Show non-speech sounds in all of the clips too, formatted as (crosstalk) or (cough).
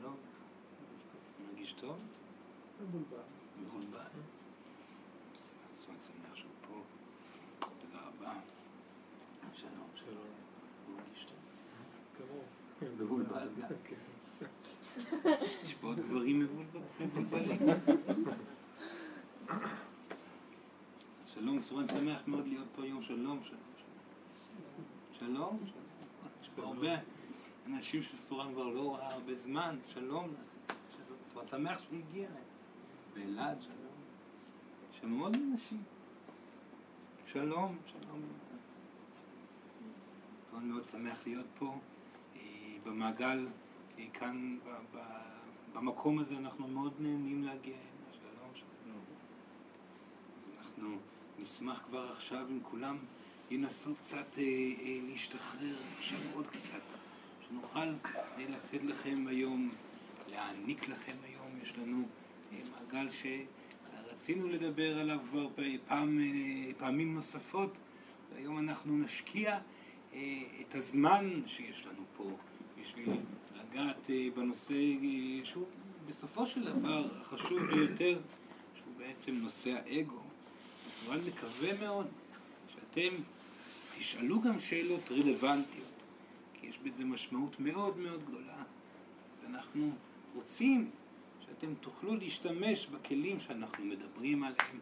שלום. מרגיש טוב? מבולבל. מבולבל. זמן שמח שהוא פה. תודה רבה. שלום. שלום. מרגיש טוב. קרוב. מבולבל גם. (laughs) כן. יש פה עוד גברים מבולבל- מבולבלים. שלום, סורן שמח מאוד להיות פה היום. שלום, שלום. שלום. הרבה אנשים שסורן כבר לא ראה הרבה זמן. שלום. סורן שמח שהוא הגיע. ואלעד, שלום. יש לנו עוד אנשים. שלום, שלום. סורן מאוד שמח להיות פה אה, במעגל, אה, כאן במקום הזה אנחנו מאוד נהנים להגיע הנה. שלום, שלום. אז אנחנו נשמח כבר עכשיו אם כולם ינסו קצת אה, אה, להשתחרר, עכשיו עוד קצת, שנוכל אה, לתת לכם היום, להעניק לכם היום, יש לנו אה, מעגל שרצינו לדבר עליו כבר פעם, אה, פעמים נוספות, והיום אנחנו נשקיע את הזמן שיש לנו פה בשביל לגעת בנושא שהוא בסופו של דבר החשוב ביותר, שהוא בעצם נושא האגו. מסורן מקווה מאוד שאתם תשאלו גם שאלות רלוונטיות, יש בזה משמעות מאוד מאוד גדולה. ואנחנו רוצים שאתם תוכלו להשתמש בכלים שאנחנו מדברים עליהם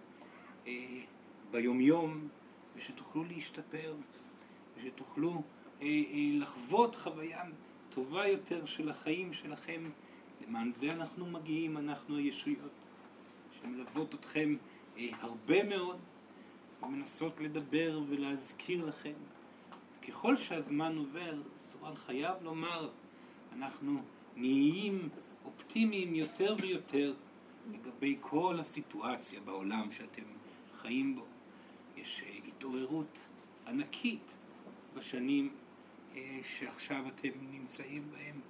אה, ביומיום, ושתוכלו להשתפר, ושתוכלו אה, אה, לחוות חוויה טובה יותר של החיים שלכם. למען זה אנחנו מגיעים, אנחנו הישויות, שמלוות אתכם אה, הרבה מאוד, ומנסות לדבר ולהזכיר לכם. ככל שהזמן עובר, סורן חייב לומר, אנחנו נהיים אופטימיים יותר ויותר לגבי כל הסיטואציה בעולם שאתם חיים בו. יש אה, התעוררות ענקית בשנים אה, שעכשיו אתם נמצאים בהם.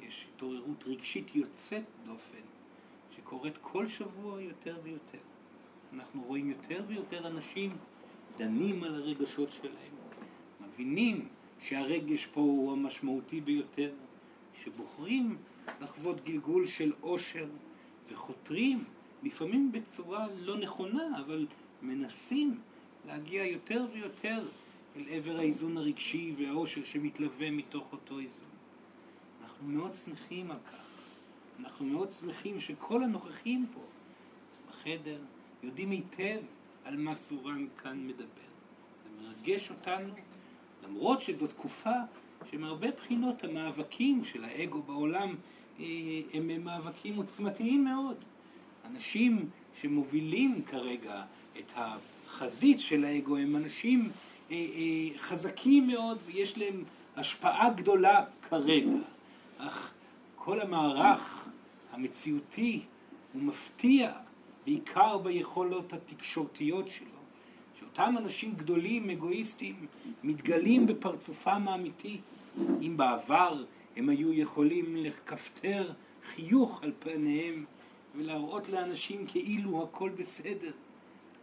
יש התעוררות רגשית יוצאת דופן שקורית כל שבוע יותר ויותר. אנחנו רואים יותר ויותר אנשים דנים על הרגשות שלהם, מבינים שהרגש פה הוא המשמעותי ביותר, שבוחרים לחוות גלגול של עושר וחותרים, לפעמים בצורה לא נכונה, אבל מנסים להגיע יותר ויותר אל עבר האיזון הרגשי והעושר שמתלווה מתוך אותו איזון. אנחנו מאוד שמחים על כך. אנחנו מאוד שמחים שכל הנוכחים פה בחדר יודעים היטב על מה סורן כאן מדבר. זה מרגש אותנו, למרות שזו תקופה שמהרבה בחינות המאבקים של האגו בעולם אה, הם מאבקים עוצמתיים מאוד. אנשים שמובילים כרגע את החזית של האגו הם אנשים אה, אה, חזקים מאוד ויש להם השפעה גדולה כרגע. אך כל המערך המציאותי הוא מפתיע בעיקר ביכולות התקשורתיות שלו. שאותם אנשים גדולים, אגואיסטים, מתגלים בפרצופם האמיתי. אם בעבר הם היו יכולים לכפתר חיוך על פניהם ולהראות לאנשים כאילו הכל בסדר,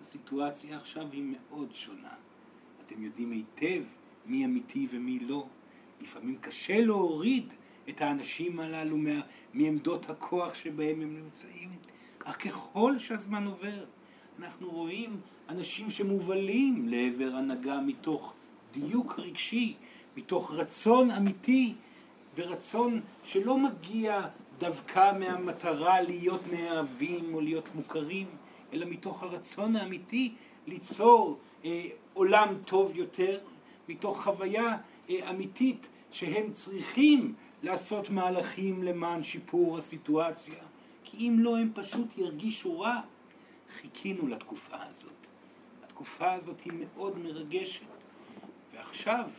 הסיטואציה עכשיו היא מאוד שונה. אתם יודעים היטב מי אמיתי ומי לא. לפעמים קשה להוריד את האנשים הללו מה, מעמדות הכוח שבהם הם נמצאים. אך ככל שהזמן עובר, אנחנו רואים אנשים שמובלים לעבר הנהגה מתוך דיוק רגשי, מתוך רצון אמיתי ורצון שלא מגיע דווקא מהמטרה להיות נאהבים או להיות מוכרים, אלא מתוך הרצון האמיתי ליצור אה, עולם טוב יותר, מתוך חוויה אה, אמיתית שהם צריכים לעשות מהלכים למען שיפור הסיטואציה, כי אם לא הם פשוט ירגישו רע. חיכינו לתקופה הזאת. התקופה הזאת היא מאוד מרגשת, ועכשיו,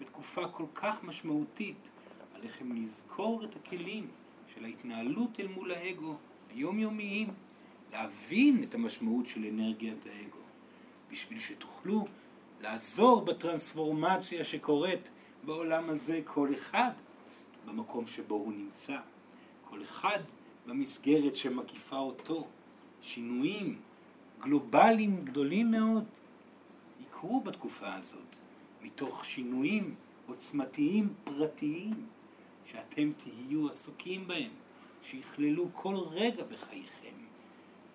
בתקופה כל כך משמעותית, עליכם לזכור את הכלים של ההתנהלות אל מול האגו היומיומיים, להבין את המשמעות של אנרגיית האגו, בשביל שתוכלו לעזור בטרנספורמציה שקורית בעולם הזה, כל אחד במקום שבו הוא נמצא, כל אחד במסגרת שמקיפה אותו. שינויים גלובליים גדולים מאוד יקרו בתקופה הזאת, מתוך שינויים עוצמתיים פרטיים שאתם תהיו עסוקים בהם, שיכללו כל רגע בחייכם,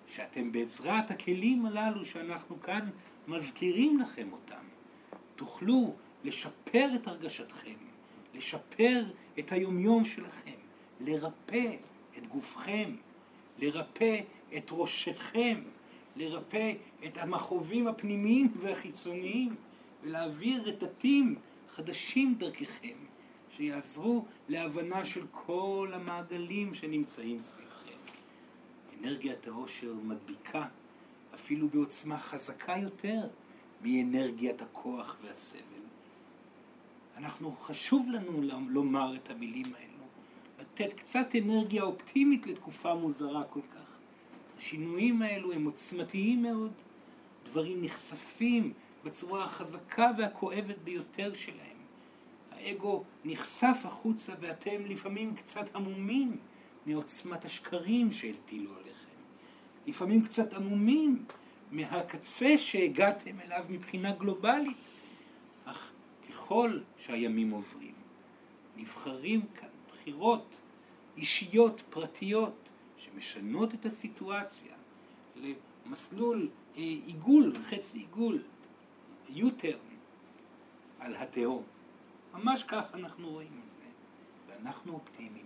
שאתם בעזרת הכלים הללו שאנחנו כאן מזכירים לכם אותם, תוכלו לשפר את הרגשתכם, לשפר את היומיום שלכם, לרפא את גופכם, לרפא את ראשכם, לרפא את המכאובים הפנימיים והחיצוניים ולהעביר רטטים חדשים דרככם שיעזרו להבנה של כל המעגלים שנמצאים סביבכם. אנרגיית העושר מדביקה אפילו בעוצמה חזקה יותר מאנרגיית הכוח והסבל. אנחנו, חשוב לנו לומר את המילים האלו, לתת קצת אנרגיה אופטימית לתקופה מוזרה כל כך. השינויים האלו הם עוצמתיים מאוד, דברים נחשפים בצורה החזקה והכואבת ביותר שלהם. האגו נחשף החוצה ואתם לפעמים קצת עמומים מעוצמת השקרים שהטילו עליכם. לפעמים קצת עמומים מהקצה שהגעתם אליו מבחינה גלובלית. אך ככל שהימים עוברים, נבחרים כאן בחירות אישיות, פרטיות, שמשנות את הסיטואציה למסלול אה, עיגול, חצי עיגול, U-turn, על התהום. ממש כך אנחנו רואים את זה, ואנחנו אופטימיים.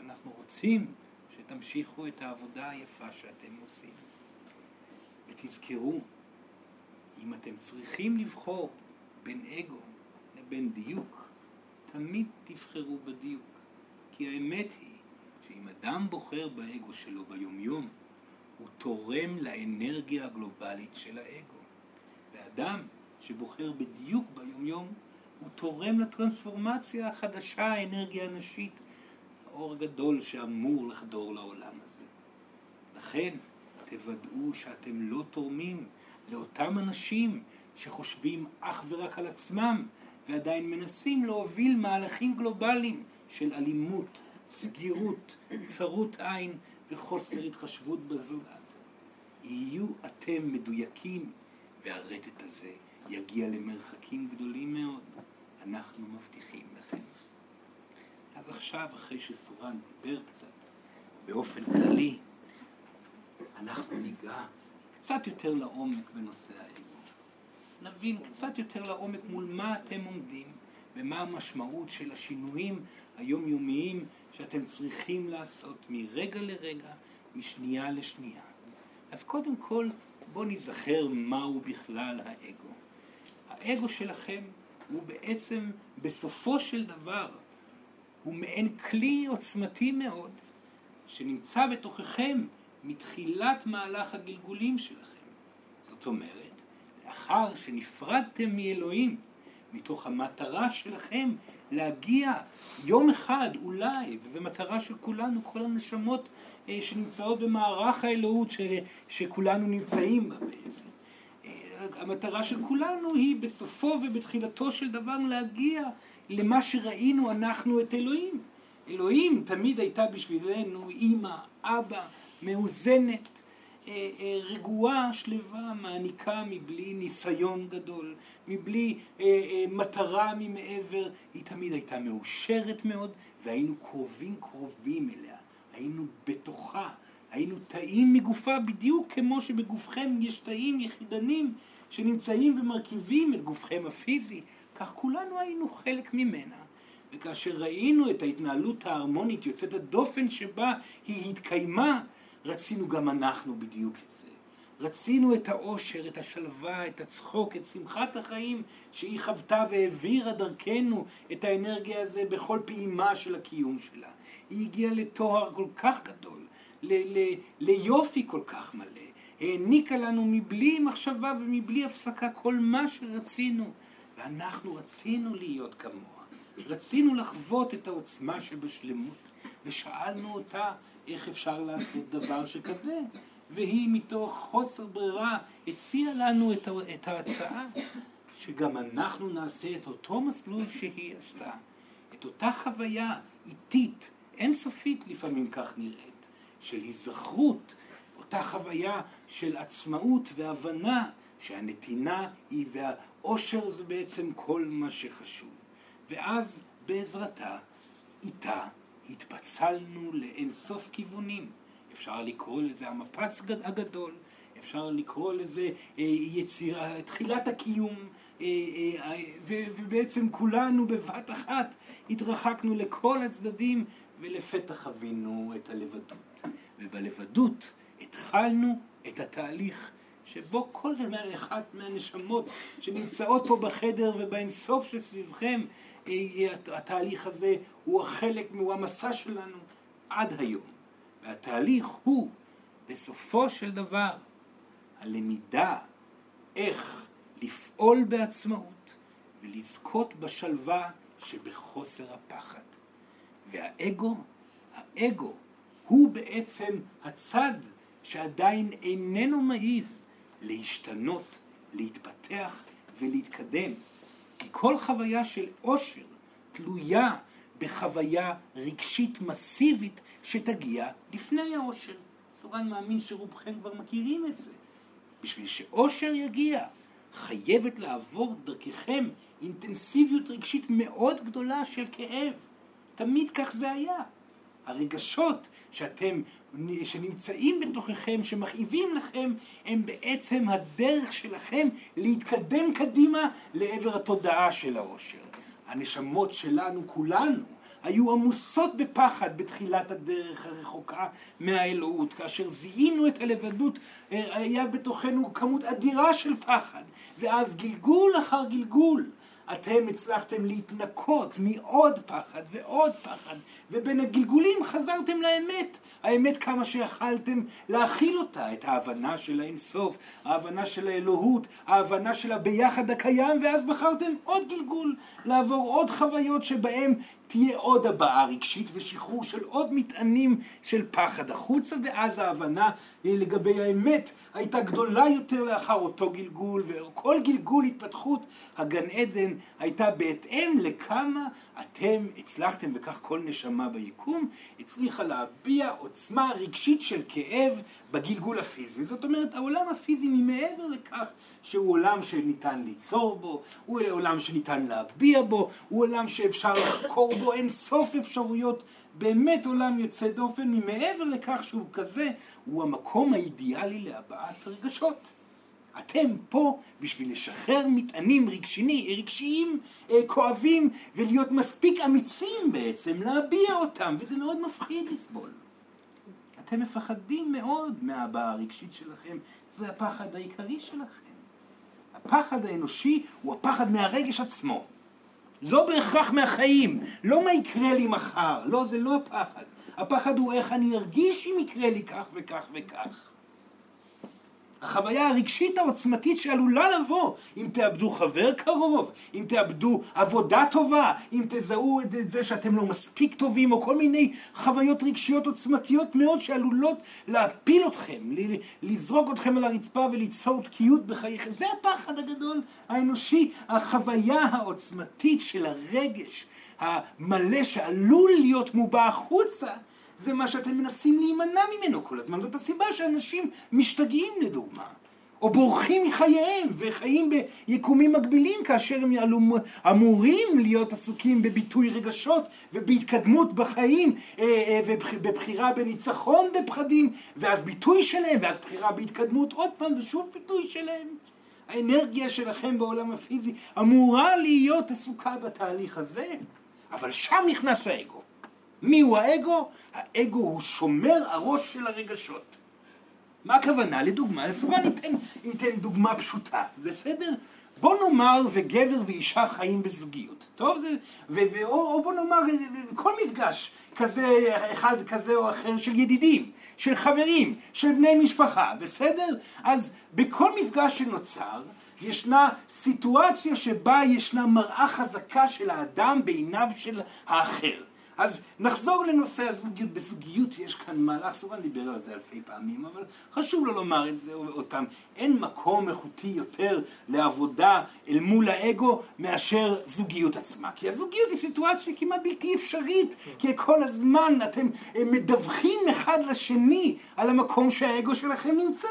אנחנו רוצים שתמשיכו את העבודה היפה שאתם עושים. ותזכרו, אם אתם צריכים לבחור בין אגו לבין דיוק, תמיד תבחרו בדיוק. כי האמת היא שאם אדם בוחר באגו שלו ביומיום, הוא תורם לאנרגיה הגלובלית של האגו. ואדם שבוחר בדיוק ביומיום, הוא תורם לטרנספורמציה החדשה, האנרגיה הנשית, האור הגדול שאמור לחדור לעולם הזה. לכן, תוודאו שאתם לא תורמים לאותם אנשים שחושבים אך ורק על עצמם ועדיין מנסים להוביל מהלכים גלובליים של אלימות, סגירות, צרות עין וחוסר התחשבות בזולת. יהיו אתם מדויקים והרטט הזה יגיע למרחקים גדולים מאוד. אנחנו מבטיחים לכם. אז עכשיו, אחרי שסורן דיבר קצת באופן כללי, אנחנו ניגע קצת יותר לעומק בנושא האגו. נבין קצת יותר לעומק מול מה אתם עומדים ומה המשמעות של השינויים היומיומיים שאתם צריכים לעשות מרגע לרגע, משנייה לשנייה. אז קודם כל, בואו נזכר מהו בכלל האגו. האגו שלכם הוא בעצם, בסופו של דבר, הוא מעין כלי עוצמתי מאוד, שנמצא בתוככם מתחילת מהלך הגלגולים שלכם. זאת אומרת, לאחר שנפרדתם מאלוהים, מתוך המטרה שלכם להגיע יום אחד אולי, וזו מטרה של כולנו, כל הנשמות אה, שנמצאות במערך האלוהות ש, שכולנו נמצאים בה בעצם. אה, המטרה של כולנו היא בסופו ובתחילתו של דבר להגיע למה שראינו אנחנו את אלוהים. אלוהים תמיד הייתה בשבילנו אימא, אבא, מאוזנת, רגועה, שלווה, מעניקה מבלי ניסיון גדול, מבלי אה, מטרה ממעבר, היא תמיד הייתה מאושרת מאוד והיינו קרובים קרובים אליה, היינו בתוכה, היינו תאים מגופה בדיוק כמו שבגופכם יש תאים יחידנים שנמצאים ומרכיבים את גופכם הפיזי, כך כולנו היינו חלק ממנה. וכאשר ראינו את ההתנהלות ההרמונית יוצאת הדופן שבה היא התקיימה, רצינו גם אנחנו בדיוק את זה. רצינו את האושר, את השלווה, את הצחוק, את שמחת החיים שהיא חוותה והעבירה דרכנו את האנרגיה הזו בכל פעימה של הקיום שלה. היא הגיעה לתואר כל כך גדול, ל- ל- ליופי כל כך מלא, העניקה לנו מבלי מחשבה ומבלי הפסקה כל מה שרצינו, ואנחנו רצינו להיות כמוה. רצינו לחוות את העוצמה שבשלמות, ושאלנו אותה איך אפשר לעשות דבר שכזה, והיא מתוך חוסר ברירה הציעה לנו את, ההצעה שגם אנחנו נעשה את אותו מסלול שהיא עשתה, את אותה חוויה איטית, אינסופית לפעמים כך נראית, של היזכרות, אותה חוויה של עצמאות והבנה שהנתינה היא והאושר זה בעצם כל מה שחשוב. ואז בעזרתה איתה התפצלנו לאין סוף כיוונים. אפשר לקרוא לזה המפץ הגדול, אפשר לקרוא לזה אה, יצירה, תחילת הקיום, אה, אה, ובעצם כולנו בבת אחת התרחקנו לכל הצדדים ולפתע חווינו את הלבדות. ובלבדות התחלנו את התהליך שבו כל אחת מהנשמות שנמצאות פה בחדר ובאינסוף שסביבכם, התהליך הזה הוא החלק, הוא המסע שלנו עד היום. והתהליך הוא, בסופו של דבר, הלמידה איך לפעול בעצמאות ולזכות בשלווה שבחוסר הפחד. והאגו, האגו, הוא בעצם הצד שעדיין איננו מעז להשתנות, להתפתח ולהתקדם. כל חוויה של עושר תלויה בחוויה רגשית מסיבית שתגיע לפני העושר. סורן מאמין שרובכם כבר מכירים את זה. בשביל שאושר יגיע, חייבת לעבור דרככם אינטנסיביות רגשית מאוד גדולה של כאב. תמיד כך זה היה. הרגשות שאתם, שנמצאים בתוככם, שמכאיבים לכם, הם בעצם הדרך שלכם להתקדם קדימה לעבר התודעה של העושר. הנשמות שלנו, כולנו, היו עמוסות בפחד בתחילת הדרך הרחוקה מהאלוהות. כאשר זיהינו את הלבדות, היה בתוכנו כמות אדירה של פחד. ואז גלגול אחר גלגול, אתם הצלחתם להתנקות מעוד פחד ועוד פחד, ובין הגלגולים חזרתם לאמת. האמת כמה שיכלתם להכיל אותה, את ההבנה של האינסוף, ההבנה של האלוהות, ההבנה של הביחד הקיים, ואז בחרתם עוד גלגול, לעבור עוד חוויות שבהם תהיה עוד הבעה רגשית ושחרור של עוד מטענים של פחד החוצה, ואז ההבנה לגבי האמת הייתה גדולה יותר לאחר אותו גלגול, וכל גלגול התפתחות הגן עדן הייתה בהתאם לכמה אתם הצלחתם, וכך כל נשמה ביקום הצליחה להביע עוצמה רגשית של כאב בגלגול הפיזי. זאת אומרת, העולם הפיזי ממעבר לכך שהוא עולם שניתן ליצור בו, הוא עולם שניתן להביע בו, הוא עולם שאפשר לחקור בו אין סוף אפשרויות, באמת עולם יוצא דופן, ממעבר לכך שהוא כזה, הוא המקום האידיאלי להבעת רגשות. אתם פה בשביל לשחרר מטענים רגשיני, רגשיים אה, כואבים ולהיות מספיק אמיצים בעצם להביע אותם, וזה מאוד מפחיד לסבול. אתם מפחדים מאוד מההבעה הרגשית שלכם, זה הפחד העיקרי שלכם. הפחד האנושי הוא הפחד מהרגש עצמו. לא בהכרח מהחיים, לא מה יקרה לי מחר, לא, זה לא הפחד. הפחד הוא איך אני ארגיש אם יקרה לי כך וכך וכך. החוויה הרגשית העוצמתית שעלולה לבוא אם תאבדו חבר קרוב, אם תאבדו עבודה טובה, אם תזהו את זה שאתם לא מספיק טובים, או כל מיני חוויות רגשיות עוצמתיות מאוד שעלולות להפיל אתכם, לזרוק אתכם על הרצפה וליצור תקיעות בחייכם. זה הפחד הגדול האנושי, החוויה העוצמתית של הרגש המלא שעלול להיות מובע החוצה זה מה שאתם מנסים להימנע ממנו כל הזמן. זאת הסיבה שאנשים משתגעים לדוגמה. או בורחים מחייהם וחיים ביקומים מקבילים כאשר הם אמורים להיות עסוקים בביטוי רגשות ובהתקדמות בחיים אה, אה, ובבחירה בניצחון בפחדים ואז ביטוי שלהם ואז בחירה בהתקדמות עוד פעם ושוב ביטוי שלהם. האנרגיה שלכם בעולם הפיזי אמורה להיות עסוקה בתהליך הזה אבל שם נכנס האגו. מיהו האגו? האגו הוא שומר הראש של הרגשות. מה הכוונה? לדוגמה, אז בוא ניתן, ניתן דוגמה פשוטה, בסדר? בוא נאמר וגבר ואישה חיים בזוגיות, טוב? זה, ו, ו, או, או בוא נאמר כל מפגש כזה, אחד כזה או אחר של ידידים, של חברים, של בני משפחה, בסדר? אז בכל מפגש שנוצר ישנה סיטואציה שבה ישנה מראה חזקה של האדם בעיניו של האחר. אז נחזור לנושא הזוגיות. בזוגיות יש כאן מהלך, סורן דיבר על זה אלפי פעמים, אבל חשוב לו לומר את זה עוד. אין מקום איכותי יותר לעבודה אל מול האגו מאשר זוגיות עצמה. כי הזוגיות היא סיטואציה כמעט בלתי אפשרית, כי כל הזמן אתם אה, מדווחים אחד לשני על המקום שהאגו שלכם נמצא.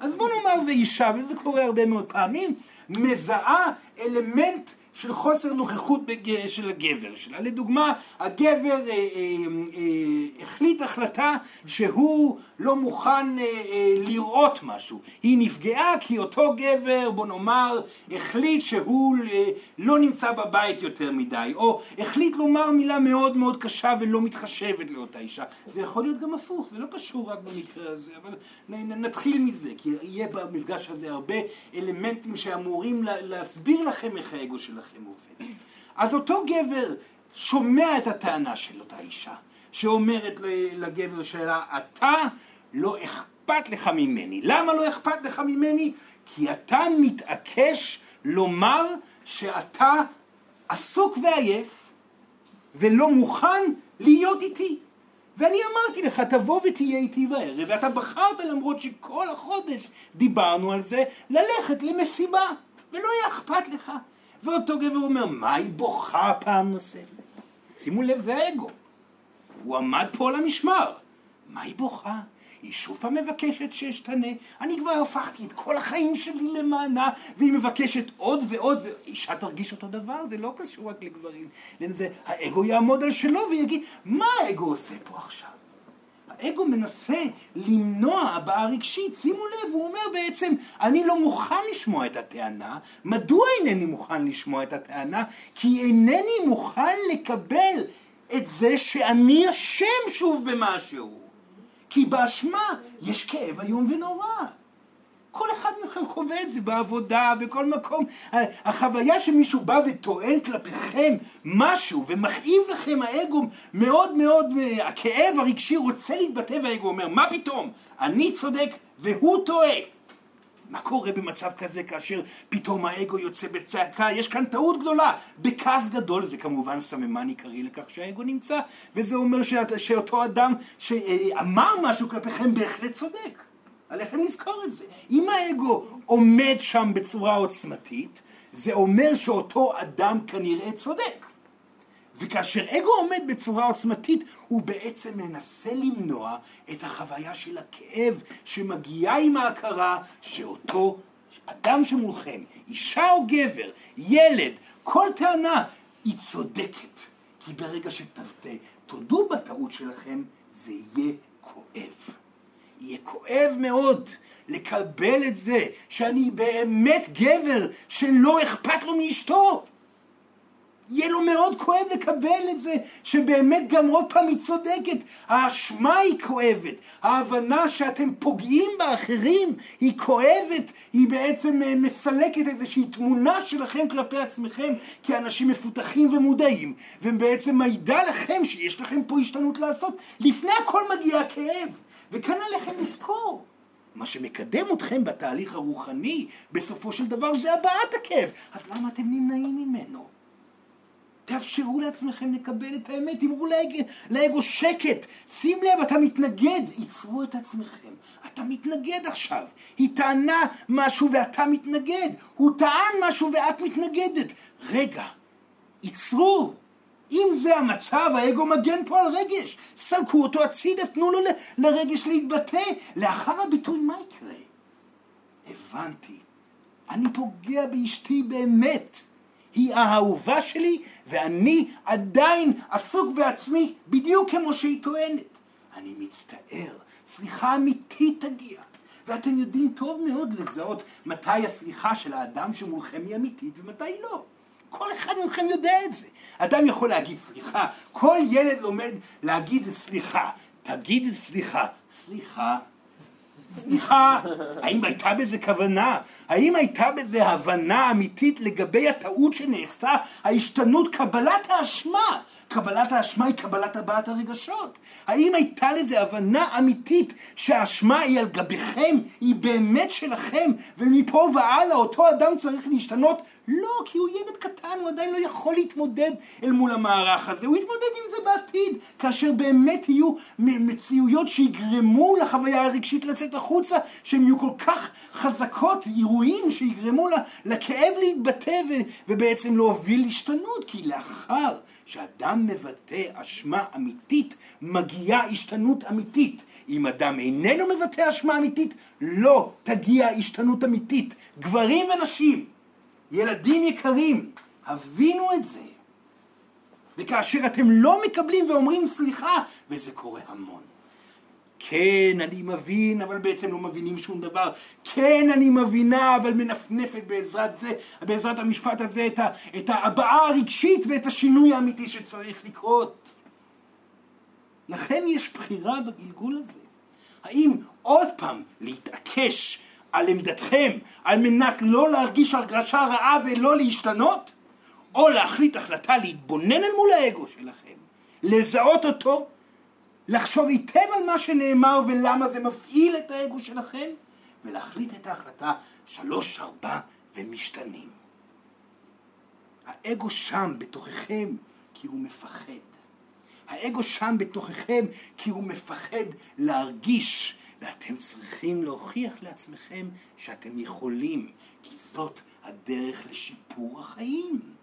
אז בוא נאמר ואישה, וזה קורה הרבה מאוד פעמים, מזהה אלמנט של חוסר נוכחות בג... של הגבר שלה. לדוגמה, הגבר אה, אה, אה, החליט החלטה שהוא לא מוכן אה, אה, לראות משהו. היא נפגעה כי אותו גבר, בוא נאמר, החליט שהוא אה, לא נמצא בבית יותר מדי, או החליט לומר מילה מאוד מאוד קשה ולא מתחשבת לאותה אישה. זה יכול להיות גם הפוך, זה לא קשור רק במקרה הזה, אבל נתחיל מזה, כי יהיה במפגש הזה הרבה אלמנטים שאמורים להסביר לכם איך האגו שלכם עובד. אז אותו גבר שומע את הטענה של אותה אישה, שאומרת לגבר שלה, אתה לא אכפת לך ממני. למה לא אכפת לך ממני? כי אתה מתעקש לומר שאתה עסוק ועייף ולא מוכן להיות איתי. ואני אמרתי לך, תבוא ותהיה איתי בערב, ואתה בחרת למרות שכל החודש דיברנו על זה, ללכת למסיבה, ולא יהיה אכפת לך. ואותו גבר אומר, מה היא בוכה פעם נוספת? שימו לב, זה האגו. הוא עמד פה על המשמר. מה היא בוכה? היא שוב פעם מבקשת שאשתנה, אני כבר הפכתי את כל החיים שלי למענה, והיא מבקשת עוד ועוד, ואישה תרגיש אותו דבר, זה לא קשור רק לגברים. זה, האגו יעמוד על שלו ויגיד, מה האגו עושה פה עכשיו? האגו מנסה למנוע הבעה רגשית, שימו לב, הוא אומר בעצם, אני לא מוכן לשמוע את הטענה, מדוע אינני מוכן לשמוע את הטענה? כי אינני מוכן לקבל את זה שאני אשם שוב במשהו. כי באשמה יש כאב איום ונורא. כל אחד מכם חווה את זה בעבודה, בכל מקום. החוויה שמישהו בא וטוען כלפיכם משהו ומכאיב לכם האגו מאוד מאוד, הכאב הרגשי רוצה להתבטא והאגו אומר, מה פתאום? אני צודק והוא טועה. מה קורה במצב כזה כאשר פתאום האגו יוצא בצעקה? יש כאן טעות גדולה. בכעס גדול זה כמובן סממן עיקרי לכך שהאגו נמצא, וזה אומר שאותו אדם שאמר משהו כלפיכם בהחלט צודק. עליכם לזכור את זה. אם האגו עומד שם בצורה עוצמתית, זה אומר שאותו אדם כנראה צודק. וכאשר אגו עומד בצורה עוצמתית, הוא בעצם מנסה למנוע את החוויה של הכאב שמגיעה עם ההכרה שאותו אדם שמולכם, אישה או גבר, ילד, כל טענה, היא צודקת. כי ברגע שתודו בטעות שלכם, זה יהיה כואב. יהיה כואב מאוד לקבל את זה שאני באמת גבר שלא אכפת לו מאשתו. יהיה לו מאוד כואב לקבל את זה, שבאמת גם עוד פעם היא צודקת. האשמה היא כואבת, ההבנה שאתם פוגעים באחרים היא כואבת, היא בעצם אה, מסלקת איזושהי תמונה שלכם כלפי עצמכם כאנשים מפותחים ומודעים, ובעצם מעידה לכם שיש לכם פה השתנות לעשות. לפני הכל מגיע הכאב, וכאן עליכם לזכור. מה שמקדם אתכם בתהליך הרוחני, בסופו של דבר זה הבעת הכאב. אז למה אתם נמנעים ממנו? תאפשרו לעצמכם לקבל את האמת, תמרו לאגו שקט, שים לב, אתה מתנגד, ייצרו את עצמכם, אתה מתנגד עכשיו, היא טענה משהו ואתה מתנגד, הוא טען משהו ואת מתנגדת, רגע, ייצרו, אם זה המצב, האגו מגן פה על רגש, סלקו אותו הצידה, תנו לו לרגש להתבטא, לאחר הביטוי מה יקרה? הבנתי, אני פוגע באשתי באמת. היא האהובה שלי, ואני עדיין עסוק בעצמי בדיוק כמו שהיא טוענת. אני מצטער, סליחה אמיתית תגיע. ואתם יודעים טוב מאוד לזהות מתי הסליחה של האדם שמולכם היא אמיתית ומתי לא. כל אחד מכם יודע את זה. אדם יכול להגיד סליחה, כל ילד לומד להגיד סליחה. תגיד סליחה. סליחה, סליחה, האם הייתה בזה כוונה? האם הייתה בזה הבנה אמיתית לגבי הטעות שנעשתה? ההשתנות, קבלת האשמה. קבלת האשמה היא קבלת הבעת הרגשות. האם הייתה לזה הבנה אמיתית שהאשמה היא על גביכם, היא באמת שלכם, ומפה והלאה אותו אדם צריך להשתנות? לא, כי הוא ילד קטן, הוא עדיין לא יכול להתמודד אל מול המערך הזה, הוא יתמודד עם זה בעתיד, כאשר באמת יהיו מציאויות שיגרמו לחוויה הרגשית לצאת החוצה, שהן יהיו כל כך חזקות, אירועים שיגרמו לכאב להתבטא ובעצם להוביל להשתנות, כי לאחר שאדם מבטא אשמה אמיתית, מגיעה השתנות אמיתית. אם אדם איננו מבטא אשמה אמיתית, לא תגיע השתנות אמיתית. גברים ונשים, ילדים יקרים, הבינו את זה. וכאשר אתם לא מקבלים ואומרים סליחה, וזה קורה המון. כן, אני מבין, אבל בעצם לא מבינים שום דבר. כן, אני מבינה, אבל מנפנפת בעזרת זה, בעזרת המשפט הזה, את, ה, את ההבעה הרגשית ואת השינוי האמיתי שצריך לקרות. לכן יש בחירה בגלגול הזה. האם עוד פעם להתעקש על עמדתכם על מנת לא להרגיש הרגשה רעה ולא להשתנות? או להחליט החלטה להתבונן אל מול האגו שלכם, לזהות אותו, לחשוב היטב על מה שנאמר ולמה זה מפעיל את האגו שלכם, ולהחליט את ההחלטה שלוש, ארבע ומשתנים. האגו שם בתוככם כי הוא מפחד. האגו שם בתוככם כי הוא מפחד להרגיש, ואתם צריכים להוכיח לעצמכם שאתם יכולים, כי זאת הדרך לשיפור החיים.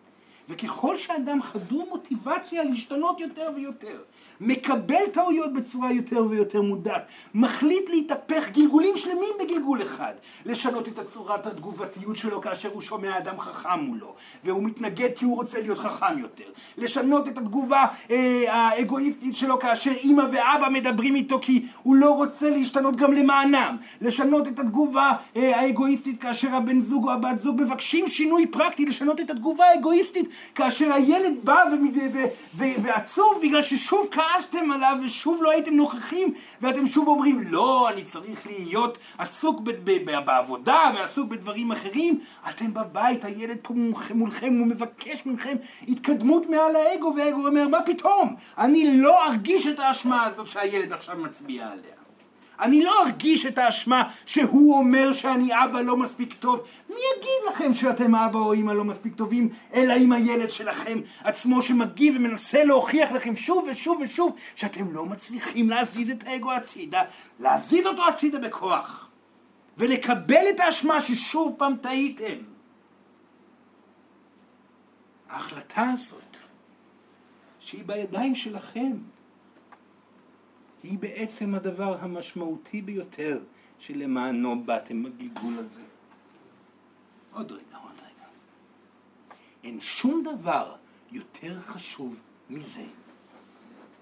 וככל שאדם חדור מוטיבציה להשתנות יותר ויותר, מקבל טעויות בצורה יותר ויותר מודעת, מחליט להתהפך גלגולים שלמים בגלגול אחד, לשנות את הצורת התגובתיות שלו כאשר הוא שומע אדם חכם מולו, והוא מתנגד כי הוא רוצה להיות חכם יותר, לשנות את התגובה אה, האגואיסטית שלו כאשר אימא ואבא מדברים איתו כי הוא לא רוצה להשתנות גם למענם, לשנות את התגובה אה, האגואיסטית כאשר הבן זוג או הבת זוג מבקשים שינוי פרקטי, לשנות את התגובה האגואיסטית כאשר הילד בא ועצוב בגלל ששוב כעסתם עליו ושוב לא הייתם נוכחים ואתם שוב אומרים לא, אני צריך להיות עסוק בעבודה ועסוק בדברים אחרים. אתם בבית, הילד פה מולכם, הוא מבקש מכם התקדמות מעל האגו והאגו אומר מה פתאום, אני לא ארגיש את האשמה הזאת שהילד עכשיו מצביע עליה אני לא ארגיש את האשמה שהוא אומר שאני אבא לא מספיק טוב. מי יגיד לכם שאתם אבא או אמא לא מספיק טובים, אלא אם הילד שלכם עצמו שמגיב ומנסה להוכיח לכם שוב ושוב ושוב שאתם לא מצליחים להזיז את האגו הצידה, להזיז אותו הצידה בכוח, ולקבל את האשמה ששוב פעם טעיתם. ההחלטה הזאת, שהיא בידיים שלכם, היא בעצם הדבר המשמעותי ביותר שלמענו באתם בגלגול הזה. עוד רגע, עוד רגע. אין שום דבר יותר חשוב מזה.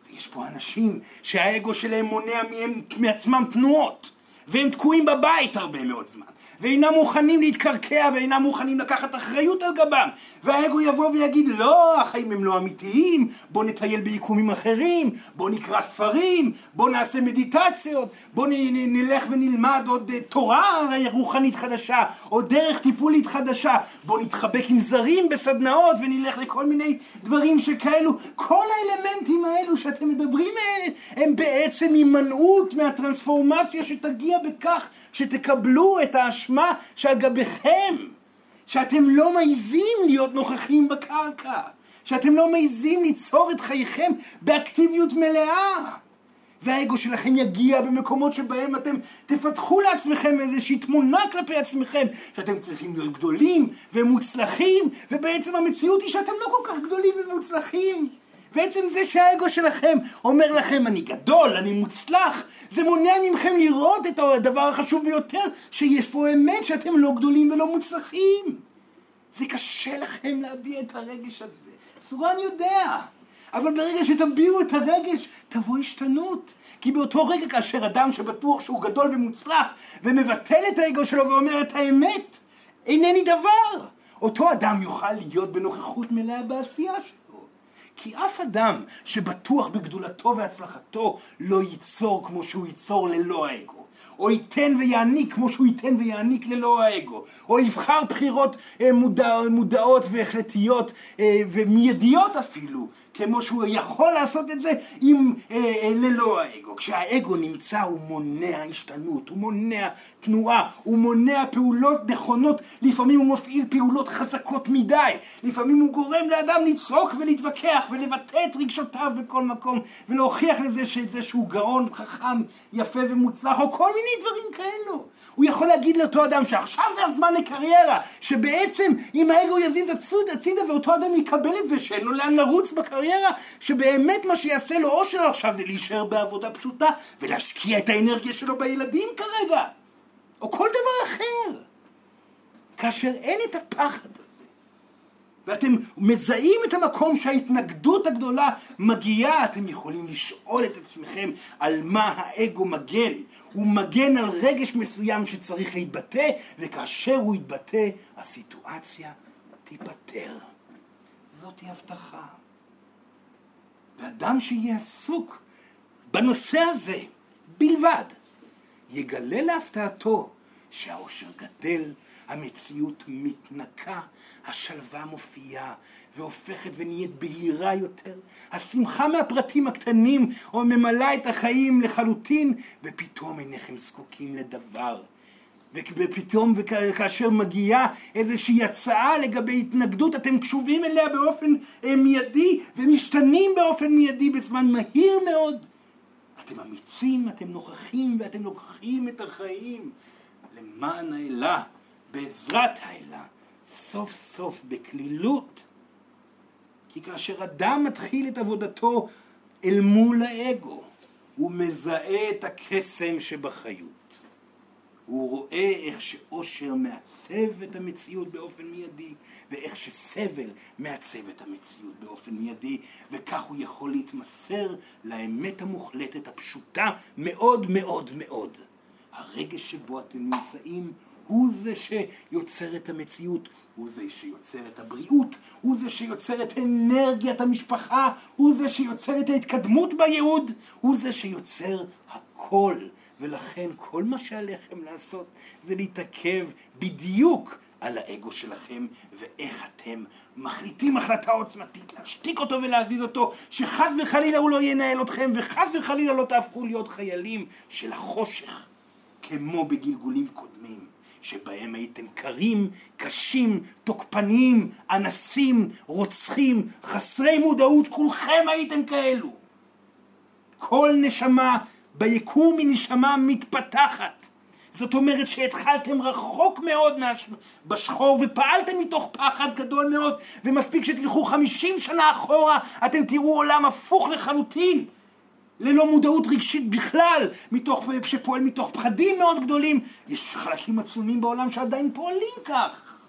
ויש פה אנשים שהאגו שלהם מונע מהם, מעצמם תנועות, והם תקועים בבית הרבה מאוד זמן. ואינם מוכנים להתקרקע ואינם מוכנים לקחת אחריות על גבם והאגו יבוא ויגיד לא, החיים הם לא אמיתיים, בוא נטייל ביקומים אחרים, בוא נקרא ספרים, בוא נעשה מדיטציות, בוא נ- נלך ונלמד עוד uh, תורה רוחנית חדשה, או דרך טיפולית חדשה, בוא נתחבק עם זרים בסדנאות ונלך לכל מיני דברים שכאלו. כל האלמנטים האלו שאתם מדברים עליהם הם בעצם הימנעות מהטרנספורמציה שתגיע בכך שתקבלו את האשמה שעל גביכם. שאתם לא מעיזים להיות נוכחים בקרקע, שאתם לא מעיזים ליצור את חייכם באקטיביות מלאה. והאגו שלכם יגיע במקומות שבהם אתם תפתחו לעצמכם איזושהי תמונה כלפי עצמכם שאתם צריכים להיות גדולים ומוצלחים ובעצם המציאות היא שאתם לא כל כך גדולים ומוצלחים ועצם זה שהאגו שלכם אומר לכם אני גדול, אני מוצלח זה מונע מכם לראות את הדבר החשוב ביותר שיש פה אמת שאתם לא גדולים ולא מוצלחים. זה קשה לכם להביע את הרגש הזה. סורן יודע. אבל ברגע שתביעו את הרגש תבוא השתנות. כי באותו רגע כאשר אדם שבטוח שהוא גדול ומוצלח ומבטל את האגו שלו ואומר את האמת אינני דבר. אותו אדם יוכל להיות בנוכחות מלאה בעשייה שלו כי אף אדם שבטוח בגדולתו והצלחתו לא ייצור כמו שהוא ייצור ללא האגו. או ייתן ויעניק כמו שהוא ייתן ויעניק ללא האגו, או יבחר בחירות אה, מודע, מודעות והחלטיות אה, ומיידיות אפילו, כמו שהוא יכול לעשות את זה עם, אה, אה, ללא האגו. כשהאגו נמצא הוא מונע השתנות, הוא מונע תנועה, הוא מונע פעולות נכונות, לפעמים הוא מפעיל פעולות חזקות מדי, לפעמים הוא גורם לאדם לצעוק ולהתווכח ולבטא את רגשותיו בכל מקום ולהוכיח לזה שזה שהוא גאון, חכם, יפה ומוצלח או כל מיני דברים כאלו. הוא יכול להגיד לאותו אדם שעכשיו זה הזמן לקריירה, שבעצם אם האגו יזיז הצוד, הצידה ואותו אדם יקבל את זה שאין לו לאן לרוץ בקריירה, שבאמת מה שיעשה לו אושר עכשיו זה להישאר בעבודה פשוטה ולהשקיע את האנרגיה שלו בילדים כרגע, או כל דבר אחר. כאשר אין את הפחד הזה, ואתם מזהים את המקום שההתנגדות הגדולה מגיעה, אתם יכולים לשאול את עצמכם על מה האגו מגן. הוא מגן על רגש מסוים שצריך להתבטא, וכאשר הוא יתבטא, הסיטואציה תיפתר. זאת הבטחה. ואדם שיהיה עסוק בנושא הזה בלבד, יגלה להפתעתו שהאושר גדל, המציאות מתנקה, השלווה מופיעה והופכת ונהיית בהירה יותר, השמחה מהפרטים הקטנים או ממלאה את החיים לחלוטין, ופתאום אינכם זקוקים לדבר. ופתאום וכאשר מגיעה איזושהי הצעה לגבי התנגדות אתם קשובים אליה באופן אה, מיידי ומשתנים באופן מיידי בזמן מהיר מאוד. אתם אמיצים, אתם נוכחים ואתם לוקחים את החיים למען האלה, בעזרת האלה, סוף סוף בקלילות. כי כאשר אדם מתחיל את עבודתו אל מול האגו, הוא מזהה את הקסם שבחיות. הוא רואה איך שאושר מעצב את המציאות באופן מיידי, ואיך שסבל מעצב את המציאות באופן מיידי, וכך הוא יכול להתמסר לאמת המוחלטת הפשוטה מאוד מאוד מאוד. הרגש שבו אתם נמצאים הוא זה שיוצר את המציאות, הוא זה שיוצר את הבריאות, הוא זה שיוצר את אנרגיית המשפחה, הוא זה שיוצר את ההתקדמות בייעוד, הוא זה שיוצר הכל. ולכן כל מה שעליכם לעשות זה להתעכב בדיוק על האגו שלכם ואיך אתם מחליטים החלטה עוצמתית להשתיק אותו ולהזיז אותו שחס וחלילה הוא לא ינהל אתכם וחס וחלילה לא תהפכו להיות חיילים של החושך כמו בגלגולים קודמים שבהם הייתם קרים, קשים, תוקפניים, אנסים, רוצחים, חסרי מודעות, כולכם הייתם כאלו. כל נשמה ביקום היא נשמה מתפתחת. זאת אומרת שהתחלתם רחוק מאוד בשחור ופעלתם מתוך פחד גדול מאוד ומספיק שתלכו חמישים שנה אחורה אתם תראו עולם הפוך לחלוטין ללא מודעות רגשית בכלל, מתוך, שפועל מתוך פחדים מאוד גדולים. יש חלקים עצומים בעולם שעדיין פועלים כך.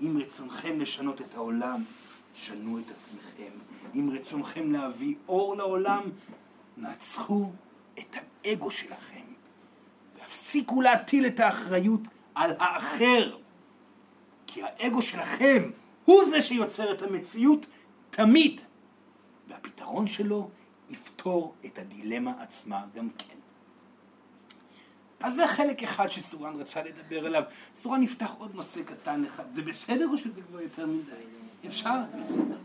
אם רצונכם לשנות את העולם, שנו את עצמכם. אם רצונכם להביא אור לעולם, נצחו את האגו שלכם, והפסיקו להטיל את האחריות על האחר. כי האגו שלכם הוא זה שיוצר את המציאות תמיד, והפתרון שלו יפתור את הדילמה עצמה גם כן. אז זה חלק אחד שסורן רצה לדבר עליו. סורן יפתח עוד נושא קטן אחד. זה בסדר או שזה כבר יותר מדי? אפשר? בסדר.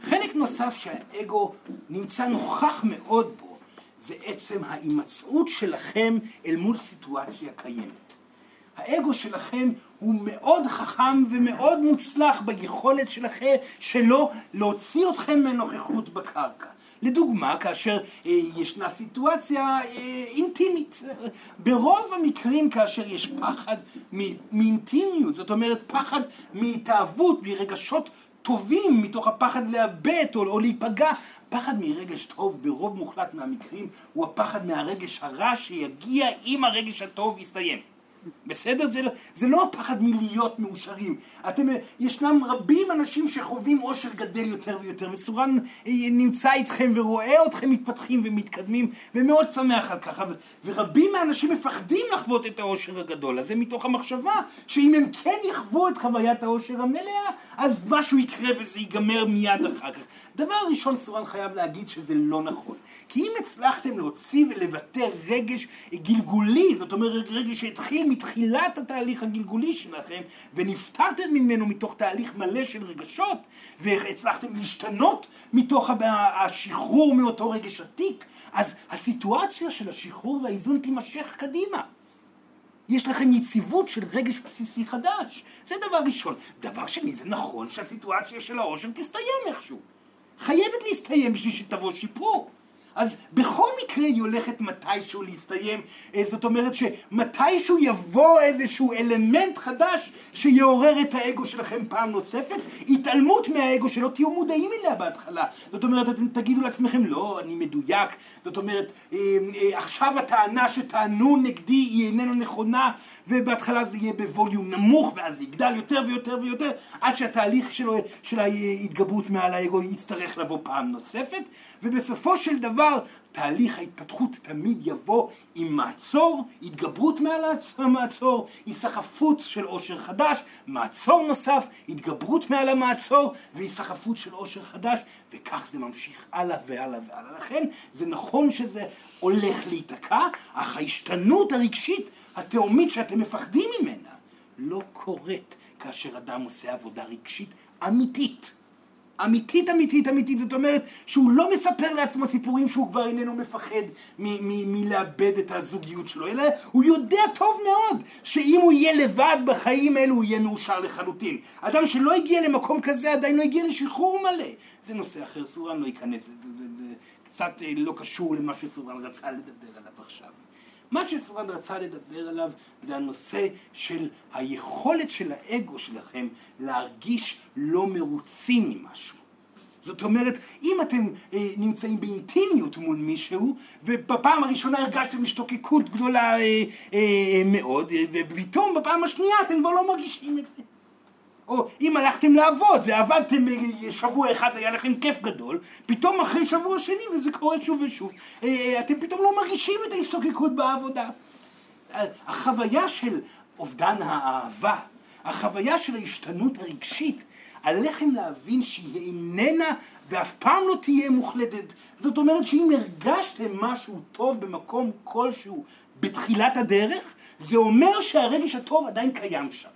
חלק נוסף שהאגו נמצא נוכח מאוד בו, זה עצם ההימצאות שלכם אל מול סיטואציה קיימת. האגו שלכם הוא מאוד חכם ומאוד מוצלח ביכולת שלכם שלו להוציא אתכם מנוכחות בקרקע. לדוגמה, כאשר אה, ישנה סיטואציה אה, אינטימית. ברוב המקרים כאשר יש פחד מאינטימיות, זאת אומרת פחד מהתאהבות, מרגשות טובים מתוך הפחד לאבד או, או להיפגע. פחד מרגש טוב ברוב מוחלט מהמקרים הוא הפחד מהרגש הרע שיגיע אם הרגש הטוב יסתיים. בסדר? זה, לא, זה לא הפחד מלהיות מאושרים. אתם, ישנם רבים אנשים שחווים אושר גדל יותר ויותר, וסורן אה, נמצא איתכם ורואה אתכם מתפתחים ומתקדמים, ומאוד שמח על כך. ורבים מהאנשים מפחדים לחוות את האושר הגדול הזה, מתוך המחשבה שאם הם כן יחוו את חוויית האושר המלאה, אז משהו יקרה וזה ייגמר מיד אחר כך. דבר ראשון סורן חייב להגיד שזה לא נכון. כי אם הצלחתם להוציא ולבטא רגש גלגולי, זאת אומרת רגש שהתחיל מתחילת התהליך הגלגולי שלכם, ונפטרתם ממנו מתוך תהליך מלא של רגשות, והצלחתם להשתנות מתוך השחרור מאותו רגש עתיק, אז הסיטואציה של השחרור והאיזון תימשך קדימה. יש לכם יציבות של רגש בסיסי חדש. זה דבר ראשון. דבר שני, זה נכון שהסיטואציה של העושר תסתיים איכשהו. חייבת להסתיים בשביל שתבוא שיפור. אז בכל מקרה היא הולכת מתישהו להסתיים, אה, זאת אומרת שמתישהו יבוא איזשהו אלמנט חדש שיעורר את האגו שלכם פעם נוספת, התעלמות מהאגו שלא תהיו מודעים אליה בהתחלה, זאת אומרת אתם תגידו לעצמכם לא, אני מדויק, זאת אומרת אה, אה, עכשיו הטענה שטענו נגדי היא איננה נכונה ובהתחלה זה יהיה בווליום נמוך ואז זה יגדל יותר ויותר ויותר עד שהתהליך שלו, של ההתגברות מעל האגו יצטרך לבוא פעם נוספת ובסופו של דבר תהליך ההתפתחות תמיד יבוא עם מעצור, התגברות מעל המעצור, היסחפות של עושר חדש, מעצור נוסף, התגברות מעל המעצור והיסחפות של עושר חדש וכך זה ממשיך הלאה והלאה והלאה. לכן זה נכון שזה הולך להיתקע, אך ההשתנות הרגשית התהומית שאתם מפחדים ממנה לא קורית כאשר אדם עושה עבודה רגשית אמיתית. אמיתית, אמיתית, אמיתית, זאת אומרת שהוא לא מספר לעצמו סיפורים שהוא כבר איננו מפחד מלאבד את הזוגיות שלו, אלא הוא יודע טוב מאוד שאם הוא יהיה לבד בחיים האלו הוא יהיה מאושר לחלוטין. אדם שלא הגיע למקום כזה עדיין לא הגיע לשחרור מלא. זה נושא אחר, סורן לא ייכנס, זה, זה, זה, זה קצת אה, לא קשור למה שסורן רצה לדבר עליו עכשיו. מה שסורן רצה לדבר עליו זה הנושא של היכולת של האגו שלכם להרגיש לא מרוצים ממשהו. זאת אומרת, אם אתם אה, נמצאים באינטימיות מול מישהו, ובפעם הראשונה הרגשתם השתוקקות גדולה אה, אה, מאוד, אה, ופתאום בפעם השנייה אתם כבר לא מרגישים את זה. או אם הלכתם לעבוד ועבדתם אה, שבוע אחד, היה לכם כיף גדול, פתאום אחרי שבוע שני, וזה קורה שוב ושוב, אה, אה, אתם פתאום לא מרגישים את ההשתוקקות בעבודה. החוויה של אובדן האהבה, החוויה של ההשתנות הרגשית, עליכם להבין שהיא איננה ואף פעם לא תהיה מוחלטת. זאת אומרת שאם הרגשתם משהו טוב במקום כלשהו בתחילת הדרך, זה אומר שהרגש הטוב עדיין קיים שם.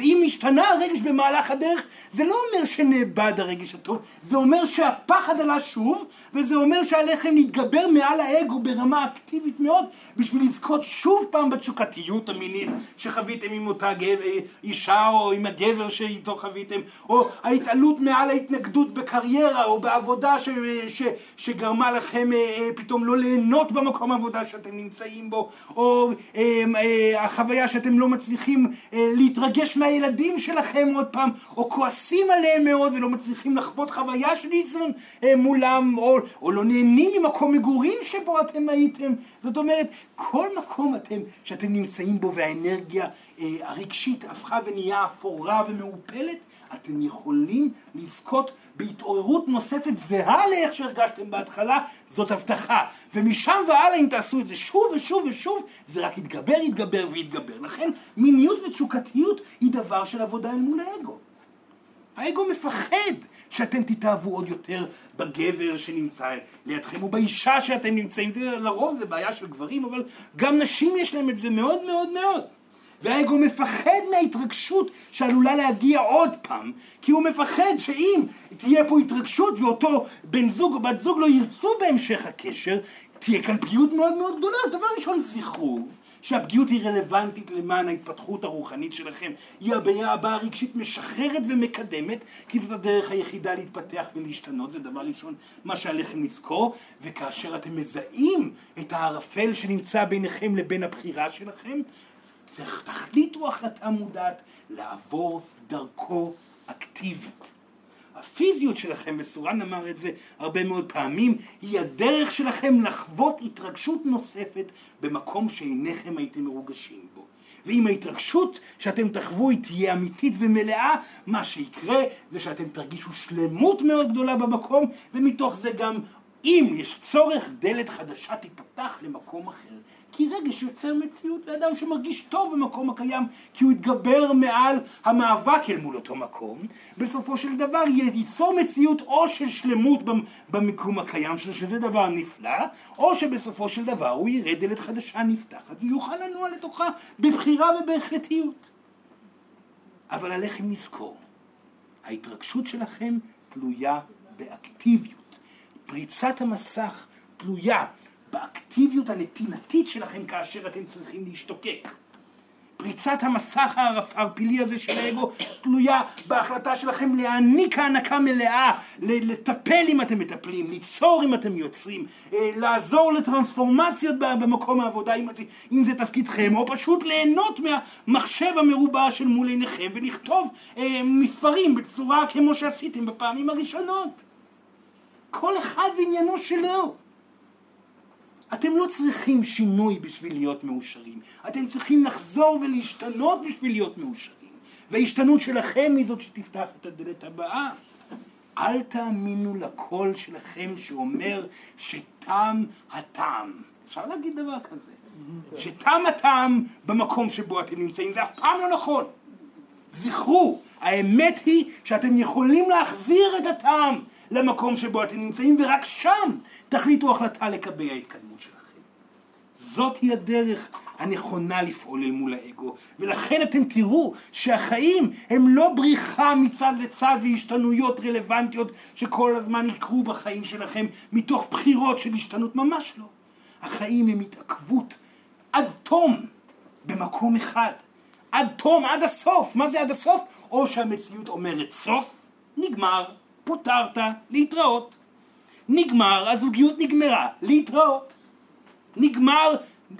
ואם השתנה הרגש במהלך הדרך, זה לא אומר שנאבד הרגש הטוב, זה אומר שהפחד עלה שוב, וזה אומר שעליכם להתגבר מעל האגו ברמה אקטיבית מאוד, בשביל לזכות שוב פעם בתשוקתיות המינית שחוויתם עם אותה גבר, אישה או עם הגבר שאיתו חוויתם, או ההתעלות מעל ההתנגדות בקריירה או בעבודה ש, ש, שגרמה לכם אה, אה, פתאום לא ליהנות במקום עבודה שאתם נמצאים בו, או אה, אה, החוויה שאתם לא מצליחים אה, להתרגש מהילדים שלכם עוד פעם, או כועסים עליהם מאוד ולא מצליחים לחוות חוויה של איזון אה, מולם, או, או לא נהנים ממקום מגורים שבו אתם הייתם. זאת אומרת, כל מקום אתם, שאתם נמצאים בו והאנרגיה אה, הרגשית הפכה ונהיה אפורה ומעופלת, אתם יכולים לזכות בהתעוררות נוספת זהה לאיך שהרגשתם בהתחלה, זאת הבטחה. ומשם והלאה אם תעשו את זה שוב ושוב ושוב, זה רק יתגבר, יתגבר ויתגבר. לכן מיניות ותשוקתיות היא דבר של עבודה אל מול האגו. האגו מפחד שאתם תתאהבו עוד יותר בגבר שנמצא לידכם, או באישה שאתם נמצאים. זה, לרוב זה בעיה של גברים, אבל גם נשים יש להם את זה מאוד מאוד מאוד. והאגו מפחד מההתרגשות שעלולה להגיע עוד פעם, כי הוא מפחד שאם תהיה פה התרגשות ואותו בן זוג או בת זוג לא ירצו בהמשך הקשר, תהיה כאן פגיעות מאוד מאוד גדולה. אז דבר ראשון זכרו שהפגיעות היא רלוונטית למען ההתפתחות הרוחנית שלכם. היא הבעיה הבאה הרגשית משחררת ומקדמת, כי זאת הדרך היחידה להתפתח ולהשתנות, זה דבר ראשון מה שעליכם לזכור, וכאשר אתם מזהים את הערפל שנמצא ביניכם לבין הבחירה שלכם, ותחליטו החלטה מודעת לעבור דרכו אקטיבית. הפיזיות שלכם, וסורן אמר את זה הרבה מאוד פעמים, היא הדרך שלכם לחוות התרגשות נוספת במקום שאינכם הייתם מרוגשים בו. ואם ההתרגשות שאתם תחוו היא תהיה אמיתית ומלאה, מה שיקרה זה שאתם תרגישו שלמות מאוד גדולה במקום, ומתוך זה גם אם יש צורך, דלת חדשה תיפתח למקום אחר. כי רגש יוצר מציאות, ואדם שמרגיש טוב במקום הקיים, כי הוא יתגבר מעל המאבק אל מול אותו מקום, בסופו של דבר ייצור מציאות או של שלמות במקום הקיים שלו, שזה דבר נפלא, או שבסופו של דבר הוא יראה דלת חדשה נפתחת, ויוכל לנוע לתוכה בבחירה ובהחלטיות. אבל עליכם לזכור, ההתרגשות שלכם תלויה באקטיביות. פריצת המסך תלויה באקטיביות הנתינתית שלכם כאשר אתם צריכים להשתוקק. פריצת המסך הערפילי הזה של האגו תלויה בהחלטה שלכם להעניק הענקה מלאה, לטפל אם אתם מטפלים, ליצור אם אתם יוצרים, אה, לעזור לטרנספורמציות במקום העבודה אם, אם זה תפקידכם, או פשוט ליהנות מהמחשב המרובע של מול עיניכם ולכתוב אה, מספרים בצורה כמו שעשיתם בפעמים הראשונות. כל אחד ועניינו שלו. אתם לא צריכים שינוי בשביל להיות מאושרים. אתם צריכים לחזור ולהשתנות בשביל להיות מאושרים. וההשתנות שלכם היא זאת שתפתח את הדלת הבאה. אל תאמינו לקול שלכם שאומר שתם הטעם. אפשר להגיד דבר כזה. שתם הטעם במקום שבו אתם נמצאים. זה אף פעם לא נכון. זכרו, האמת היא שאתם יכולים להחזיר את הטעם למקום שבו אתם נמצאים, ורק שם תחליטו החלטה לגבי ההתקדמות שלכם. זאת היא הדרך הנכונה לפעול אל מול האגו, ולכן אתם תראו שהחיים הם לא בריחה מצד לצד והשתנויות רלוונטיות שכל הזמן יקרו בחיים שלכם מתוך בחירות של השתנות, ממש לא. החיים הם התעכבות עד תום במקום אחד. עד תום, עד הסוף. מה זה עד הסוף? או שהמציאות אומרת סוף, נגמר, פוטרת, להתראות. נגמר, הזוגיות נגמרה, להתראות. נגמר,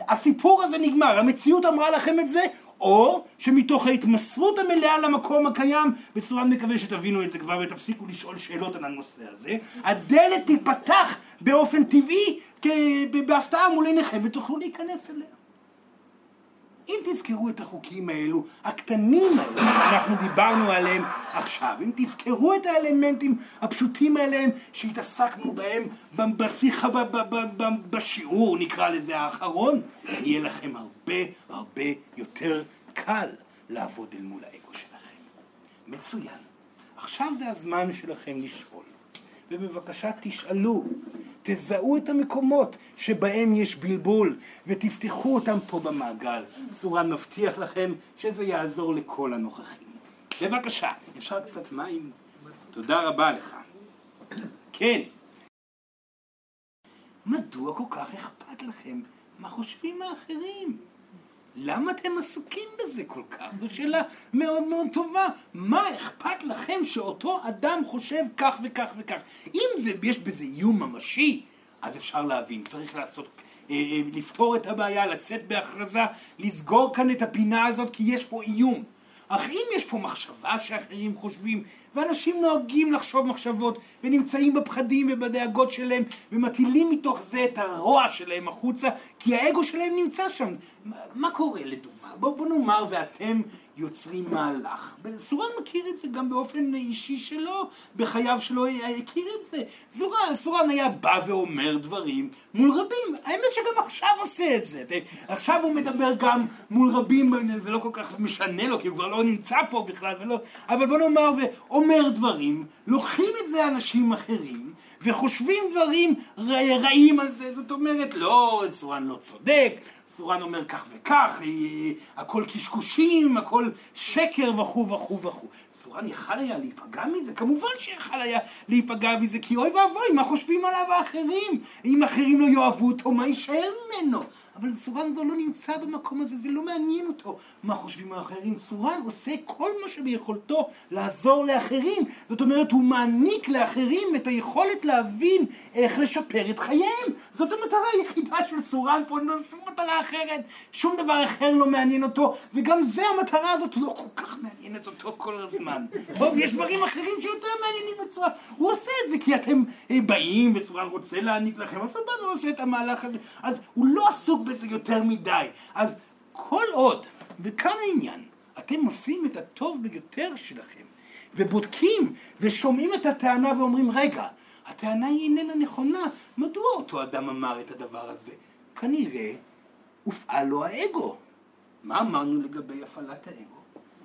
הסיפור הזה נגמר, המציאות אמרה לכם את זה, או שמתוך ההתמסרות המלאה למקום הקיים, בצורה מקווה שתבינו את זה כבר ותפסיקו לשאול שאלות על הנושא הזה, הדלת תיפתח באופן טבעי בהפתעה מול עיניכם ותוכלו להיכנס אליה. אם תזכרו את החוקים האלו, הקטנים האלו, שאנחנו דיברנו עליהם עכשיו, אם תזכרו את האלמנטים הפשוטים האליהם שהתעסקנו בהם בשיחה, בשיעור נקרא לזה האחרון, יהיה לכם הרבה הרבה יותר קל לעבוד אל מול האגו שלכם. מצוין. עכשיו זה הזמן שלכם לשאול. ובבקשה תשאלו, תזהו את המקומות שבהם יש בלבול ותפתחו אותם פה במעגל. סורן מבטיח לכם שזה יעזור לכל הנוכחים. בבקשה, אפשר קצת מים? תודה רבה לך. כן. מדוע כל כך אכפת לכם מה חושבים האחרים? למה אתם עסוקים בזה כל כך? זו שאלה מאוד מאוד טובה. מה אכפת לכם שאותו אדם חושב כך וכך וכך? אם זה, יש בזה איום ממשי, אז אפשר להבין. צריך לעשות, אה, אה, לפתור את הבעיה, לצאת בהכרזה, לסגור כאן את הפינה הזאת, כי יש פה איום. אך אם יש פה מחשבה שאחרים חושבים, ואנשים נוהגים לחשוב מחשבות, ונמצאים בפחדים ובדאגות שלהם, ומטילים מתוך זה את הרוע שלהם החוצה, כי האגו שלהם נמצא שם. מה קורה לדוגמה? בואו בוא נאמר ואתם יוצרים מהלך. סורן מכיר את זה גם באופן אישי שלו, בחייו שלו הכיר את זה. סורן, סורן היה בא ואומר דברים מול רבים. האמת שגם עכשיו עושה את זה. עכשיו הוא מדבר גם מול רבים, זה לא כל כך משנה לו, כי הוא כבר לא נמצא פה בכלל, ולא, אבל בוא נאמר ואומר דברים, לוקחים את זה אנשים אחרים. וחושבים דברים רעים על זה, זאת אומרת, לא, סורן לא צודק, סורן אומר כך וכך, הכל קשקושים, הכל שקר וכו' וכו' וכו'. סורן יכל היה להיפגע מזה? כמובן שיכל היה להיפגע מזה, כי אוי ואבוי, מה חושבים עליו האחרים? אם אחרים לא יאהבו אותו, מה יישאר ממנו? אבל סורן כבר לא נמצא במקום הזה, זה לא מעניין אותו מה חושבים האחרים. סורן עושה כל מה שביכולתו לעזור לאחרים. זאת אומרת, הוא מעניק לאחרים את היכולת להבין איך לשפר את חייהם. זאת המטרה היחידה של סורן פה, לא שום מטרה אחרת, שום דבר אחר לא מעניין אותו, וגם זה המטרה הזאת לא כל כך מעניינת אותו כל הזמן. (laughs) טוב, יש דברים אחרים שיותר מעניינים בצורה. הוא עושה את זה כי אתם אה, באים וסורן רוצה להעניק לכם, אז הוא בא ועושה את המהלך הזה. אז הוא לא עסוק בזה יותר מדי. אז כל עוד, וכאן העניין, אתם עושים את הטוב ביותר שלכם, ובודקים ושומעים את הטענה ואומרים, רגע, הטענה היא איננה נכונה, מדוע אותו אדם אמר את הדבר הזה? כנראה הופעל לו האגו. מה אמרנו לגבי הפעלת האגו?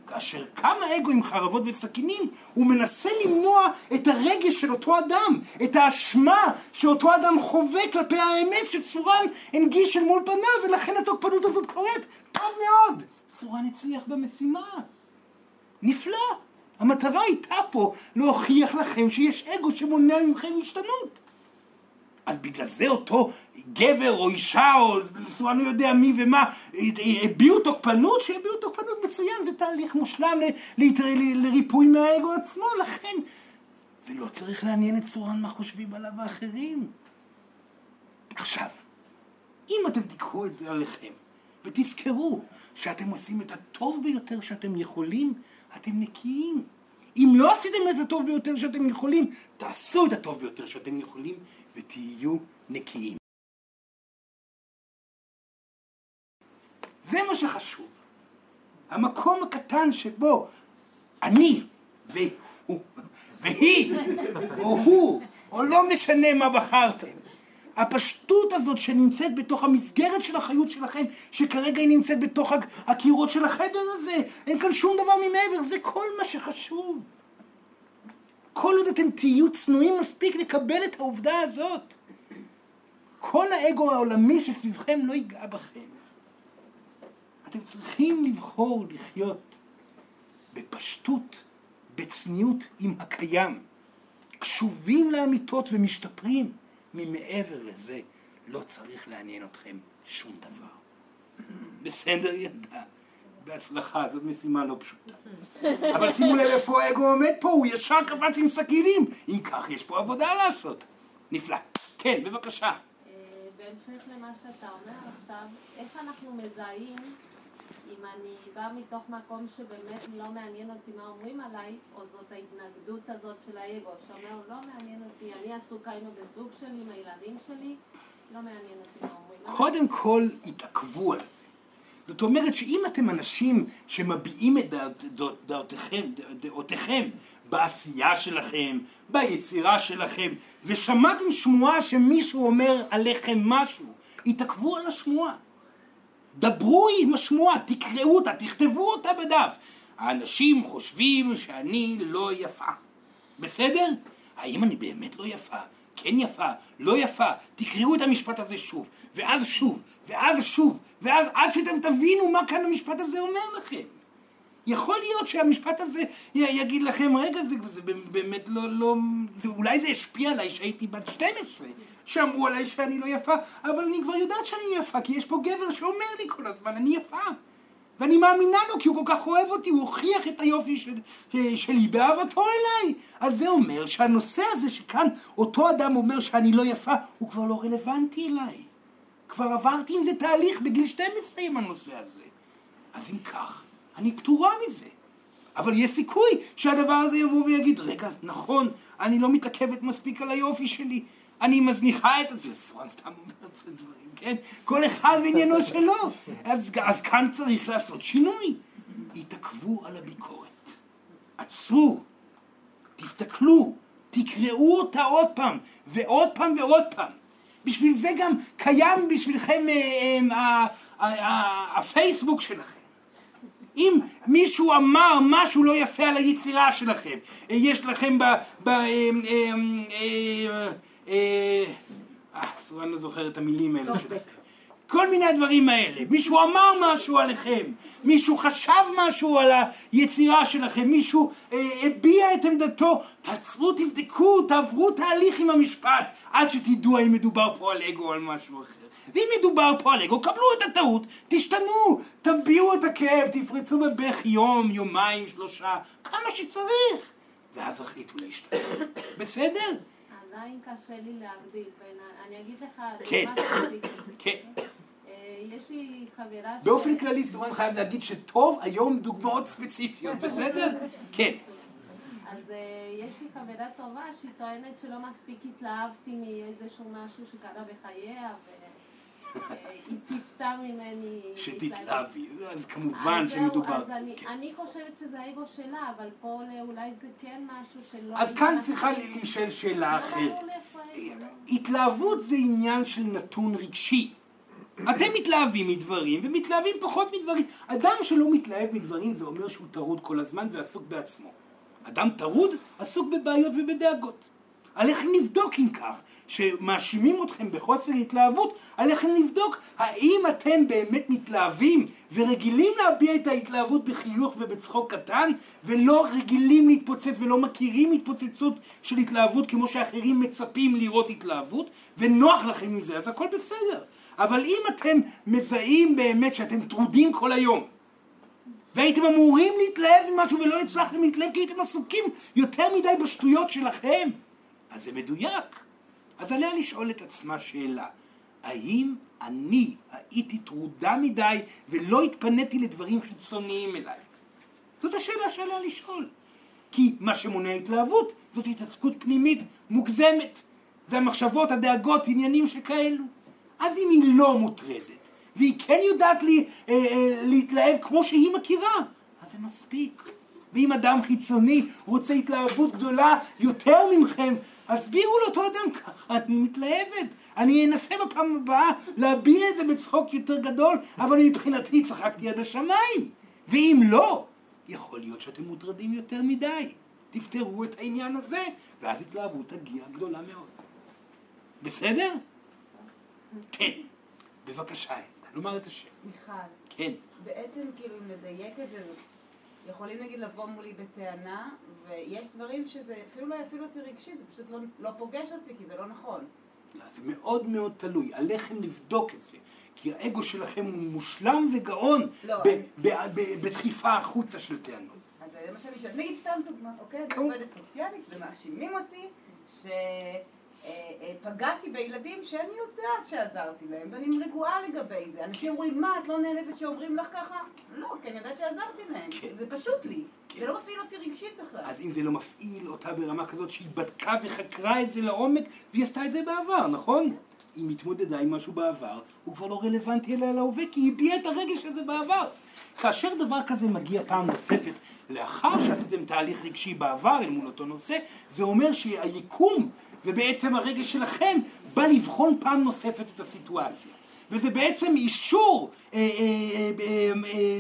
כאשר קם האגו עם חרבות וסכינים, הוא מנסה למנוע את הרגש של אותו אדם, את האשמה שאותו אדם חווה כלפי האמת שצורן הנגיש אל מול פניו, ולכן התוקפנות הזאת קורית. טוב מאוד! צורן הצליח במשימה. נפלא. המטרה הייתה פה להוכיח לכם שיש אגו שמונע מכם השתנות. אז בגלל זה אותו גבר או אישה או סורן לא יודע מי ומה הביעו תוקפנות, שהביעו תוקפנות. מצוין, זה תהליך מושלם לריפוי מהאגו עצמו, לכן זה לא צריך לעניין את צורן מה חושבים עליו האחרים. עכשיו, אם אתם תיקחו את זה עליכם, ותזכרו שאתם עושים את הטוב ביותר שאתם יכולים, אתם נקיים. אם לא עשיתם את הטוב ביותר שאתם יכולים, תעשו את הטוב ביותר שאתם יכולים, ותהיו נקיים. זה מה שחשוב. המקום הקטן שבו אני והוא, והיא, או הוא, או לא משנה מה בחרתם. הפשטות הזאת שנמצאת בתוך המסגרת של החיות שלכם, שכרגע היא נמצאת בתוך הקירות של החדר הזה, אין כאן שום דבר ממעבר, זה כל מה שחשוב. כל עוד אתם תהיו צנועים מספיק לקבל את העובדה הזאת, כל האגו העולמי שסביבכם לא ייגע בכם. אתם צריכים לבחור לחיות בפשטות, בצניעות עם הקיים, קשובים לאמיתות ומשתפרים. ממעבר לזה לא צריך לעניין אתכם שום דבר. בסדר ילדה, בהצלחה, זאת משימה לא פשוטה. אבל שימו לב איפה האגו עומד פה, הוא ישר קפץ עם סכינים. אם כך, יש פה עבודה לעשות. נפלא. כן, בבקשה. אה, בהמשך למה שאתה אומר עכשיו, איך אנחנו מזהים אם אני באה מתוך מקום שבאמת לא מעניין אותי מה אומרים עליי, או זאת ההתנגדות הזאת של האגו, שאומר לא מעניין אותי, אני עסוקה עם הבן זוג שלי, עם הילדים שלי, לא. קודם כל, התעכבו על זה. זאת אומרת שאם אתם אנשים שמביעים את דעות, דעות, דעותיכם, דעותיכם בעשייה שלכם, ביצירה שלכם, ושמעתם שמועה שמישהו אומר עליכם משהו, התעכבו על השמועה. דברו עם השמועה, תקראו אותה, תכתבו אותה בדף. האנשים חושבים שאני לא יפה. בסדר? האם אני באמת לא יפה? כן יפה, לא יפה. תקראו את המשפט הזה שוב, ואז שוב, ואז שוב, ואז עד שאתם תבינו מה כאן המשפט הזה אומר לכם. יכול להיות שהמשפט הזה יגיד לכם, רגע, זה, זה באמת לא, לא, זה, אולי זה השפיע עליי שהייתי בת 12, שאמרו עליי שאני לא יפה, אבל אני כבר יודעת שאני יפה, כי יש פה גבר שאומר לי כל הזמן, אני יפה. ואני מאמינה לו, כי הוא כל כך אוהב אותי, הוא הוכיח את היופי של, שלי באהבתו אליי. אז זה אומר שהנושא הזה שכאן אותו אדם אומר שאני לא יפה, הוא כבר לא רלוונטי אליי. כבר עברתי עם זה תהליך בגיל 12 עם הנושא הזה. אז אם כך, אני פטורה מזה. אבל יש סיכוי שהדבר הזה יבוא ויגיד, רגע, נכון, אני לא מתעכבת מספיק על היופי שלי, אני מזניחה את זה, סתם אומר את זה דברים, כן? כל אחד בעניינו שלו. אז, אז כאן צריך לעשות שינוי. התעכבו על הביקורת. עצרו, תסתכלו, תקראו אותה עוד פעם, ועוד פעם ועוד פעם. בשביל זה גם קיים בשבילכם אה, אה, הפייסבוק שלכם. אם מישהו אמר משהו לא יפה על היצירה שלכם, יש לכם ב... ב אה, סורן לא זוכר את המילים האלה שלכם. כל מיני הדברים האלה. מישהו אמר משהו עליכם, מישהו חשב משהו על היצירה שלכם, מישהו אה, הביע את עמדתו, תעצרו, תבדקו, תעברו תהליך עם המשפט עד שתדעו האם מדובר פה על אגו או על משהו אחר. ואם מדובר פה על אגו, קבלו את הטעות, תשתנו, תביעו את הכאב, תפרצו בבכי יום, יומיים, שלושה, כמה שצריך, ואז החליטו להשתנות. (coughs) בסדר? עדיין קשה לי להבדיל בין, ה- אני אגיד לך, כן. (coughs) כן. אה, יש לי חברה ש... באופן כללי סורן חייב להגיד שטוב היום דוגמאות ספציפיות, בסדר? (laughs) כן. אז אה, יש לי חברה טובה שהיא טוענת שלא מספיק התלהבתי מאיזשהו משהו שקרה בחייה והיא ציפתה ממני... שתתלהבי, אז כמובן זהו, שמדובר. אז אני, כן. אני חושבת שזה האגו שלה, אבל פה אולי זה כן משהו שלא... אז כאן צריכה להישאל שאלה אחרת. התלהבות זה עניין של נתון רגשי. אתם מתלהבים מדברים ומתלהבים פחות מדברים. אדם שלא מתלהב מדברים זה אומר שהוא טרוד כל הזמן ועסוק בעצמו. אדם טרוד עסוק בבעיות ובדאגות. עליכם לבדוק אם כך, שמאשימים אתכם בחוסר התלהבות, עליכם לבדוק האם אתם באמת מתלהבים ורגילים להביע את ההתלהבות בחיוך ובצחוק קטן ולא רגילים להתפוצץ ולא מכירים התפוצצות של התלהבות כמו שאחרים מצפים לראות התלהבות ונוח לכם עם זה, אז הכל בסדר. אבל אם אתם מזהים באמת שאתם טרודים כל היום והייתם אמורים להתלהב ממשהו ולא הצלחתם להתלהב כי הייתם עסוקים יותר מדי בשטויות שלכם. אז זה מדויק. אז עליה לשאול את עצמה שאלה, האם אני הייתי טרודה מדי ולא התפניתי לדברים חיצוניים אליי? זאת השאלה שעליה לשאול. כי מה שמונע התלהבות זאת התעסקות פנימית מוגזמת. זה המחשבות, הדאגות, עניינים שכאלו. אז אם היא לא מוטרדת, והיא כן יודעת לי, אה, אה, להתלהב כמו שהיא מכירה, אז זה מספיק. ואם אדם חיצוני רוצה התלהבות גדולה יותר ממכם, הסבירו לאותו אדם ככה, אני מתלהבת. אני אנסה בפעם הבאה להביע את זה בצחוק יותר גדול, אבל מבחינתי צחקתי עד השמיים. ואם לא, יכול להיות שאתם מוטרדים יותר מדי. תפתרו את העניין הזה, ואז התלהבות תגיע גדולה מאוד. בסדר? כן. בבקשה, לומר את השם. מיכל, כן. בעצם כאילו אם נדייק את זה, יכולים נגיד לבוא מולי בטענה, ויש דברים שזה אפילו לא יפעיל אותי רגשית, זה פשוט לא, לא פוגש אותי, כי זה לא נכון. זה מאוד מאוד תלוי, עליכם לבדוק את זה. כי האגו שלכם הוא מושלם וגאון לא, ב- אני- ב- ב- בדחיפה החוצה של טענות. אז זה מה שאני שואלת. נגיד סתם דוגמה, אוקיי? אני כמובן. עובדת סוציאלית ומאשימים אותי שפגעתי בילדים שאני יודעת שעזרתי להם, ואני רגועה לגבי זה. אנשים אומרים, מה, את לא נעלבת שאומרים לך ככה? לא, כי אני יודעת שעזרתי להם. כן. זה פשוט לי. כן. זה לא מפעיל אותי רגשית בכלל. אז אם זה לא מפעיל אותה ברמה כזאת שהיא בדקה וחקרה את זה לעומק, והיא עשתה את זה בעבר, נכון? היא מתמודדה עם משהו בעבר, הוא כבר לא רלוונטי אליה להווה, כי היא הביעה את הרגש הזה בעבר. כאשר דבר כזה מגיע פעם נוספת, לאחר שעשיתם תהליך רגשי בעבר אל מול אותו נושא, זה אומר שהיקום ובעצם הרגש שלכם בא לבחון פעם נוספת את הסיטואציה. וזה בעצם אישור, אה, אה, אה, אה, אה,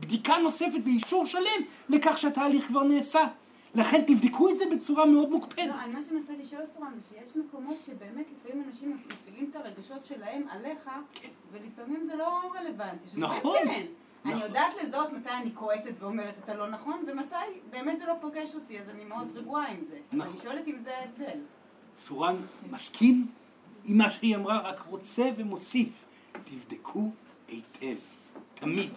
בדיקה נוספת ואישור שלם לכך שהתהליך כבר נעשה. לכן תבדקו את זה בצורה מאוד מוקפדת. לא, אני מה שאני מנסה לשאול סורן זה שיש מקומות שבאמת לפעמים אנשים מפעילים את הרגשות שלהם עליך, כן. ולפעמים זה לא רלוונטי. נכון. כן. אני נכון. יודעת לזהות מתי אני כועסת ואומרת אתה לא נכון, ומתי באמת זה לא פוגש אותי, אז אני מאוד רגועה עם זה. נכון. אני שואלת אם זה ההבדל. צורן מסכים עם מה שהיא אמרה, רק רוצה ומוסיף, תבדקו היטב, תמיד.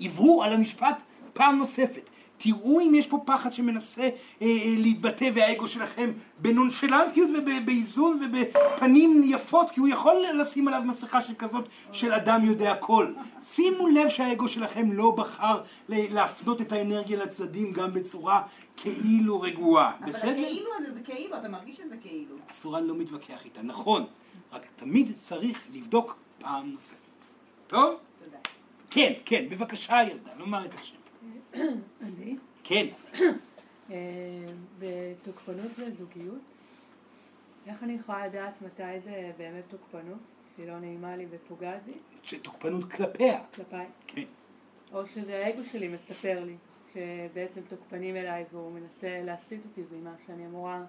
עברו על המשפט פעם נוספת. תראו אם יש פה פחד שמנסה אה, אה, להתבטא והאגו שלכם בנונשלנטיות ובאיזון ובפנים יפות כי הוא יכול לשים עליו מסכה שכזאת של אדם יודע הכל. שימו לב שהאגו שלכם לא בחר להפנות את האנרגיה לצדדים גם בצורה כאילו רגועה. אבל בסדר? הכאילו הזה זה כאילו, אתה מרגיש שזה כאילו. הסורן לא מתווכח איתה, נכון, רק תמיד צריך לבדוק פעם נוספת. טוב? תודה. כן, כן, בבקשה ילדה, לומר את השם. אני, כן, אה, בתוקפנות וזוגיות, איך אני יכולה לדעת מתי זה באמת תוקפנות, שהיא לא נעימה לי ופוגעת בי, שתוקפנות כלפיה. כלפיי, כן. או שזה האגו שלי מספר לי, שבעצם תוקפנים אליי והוא מנסה להסיט אותי ממה שאני אמורה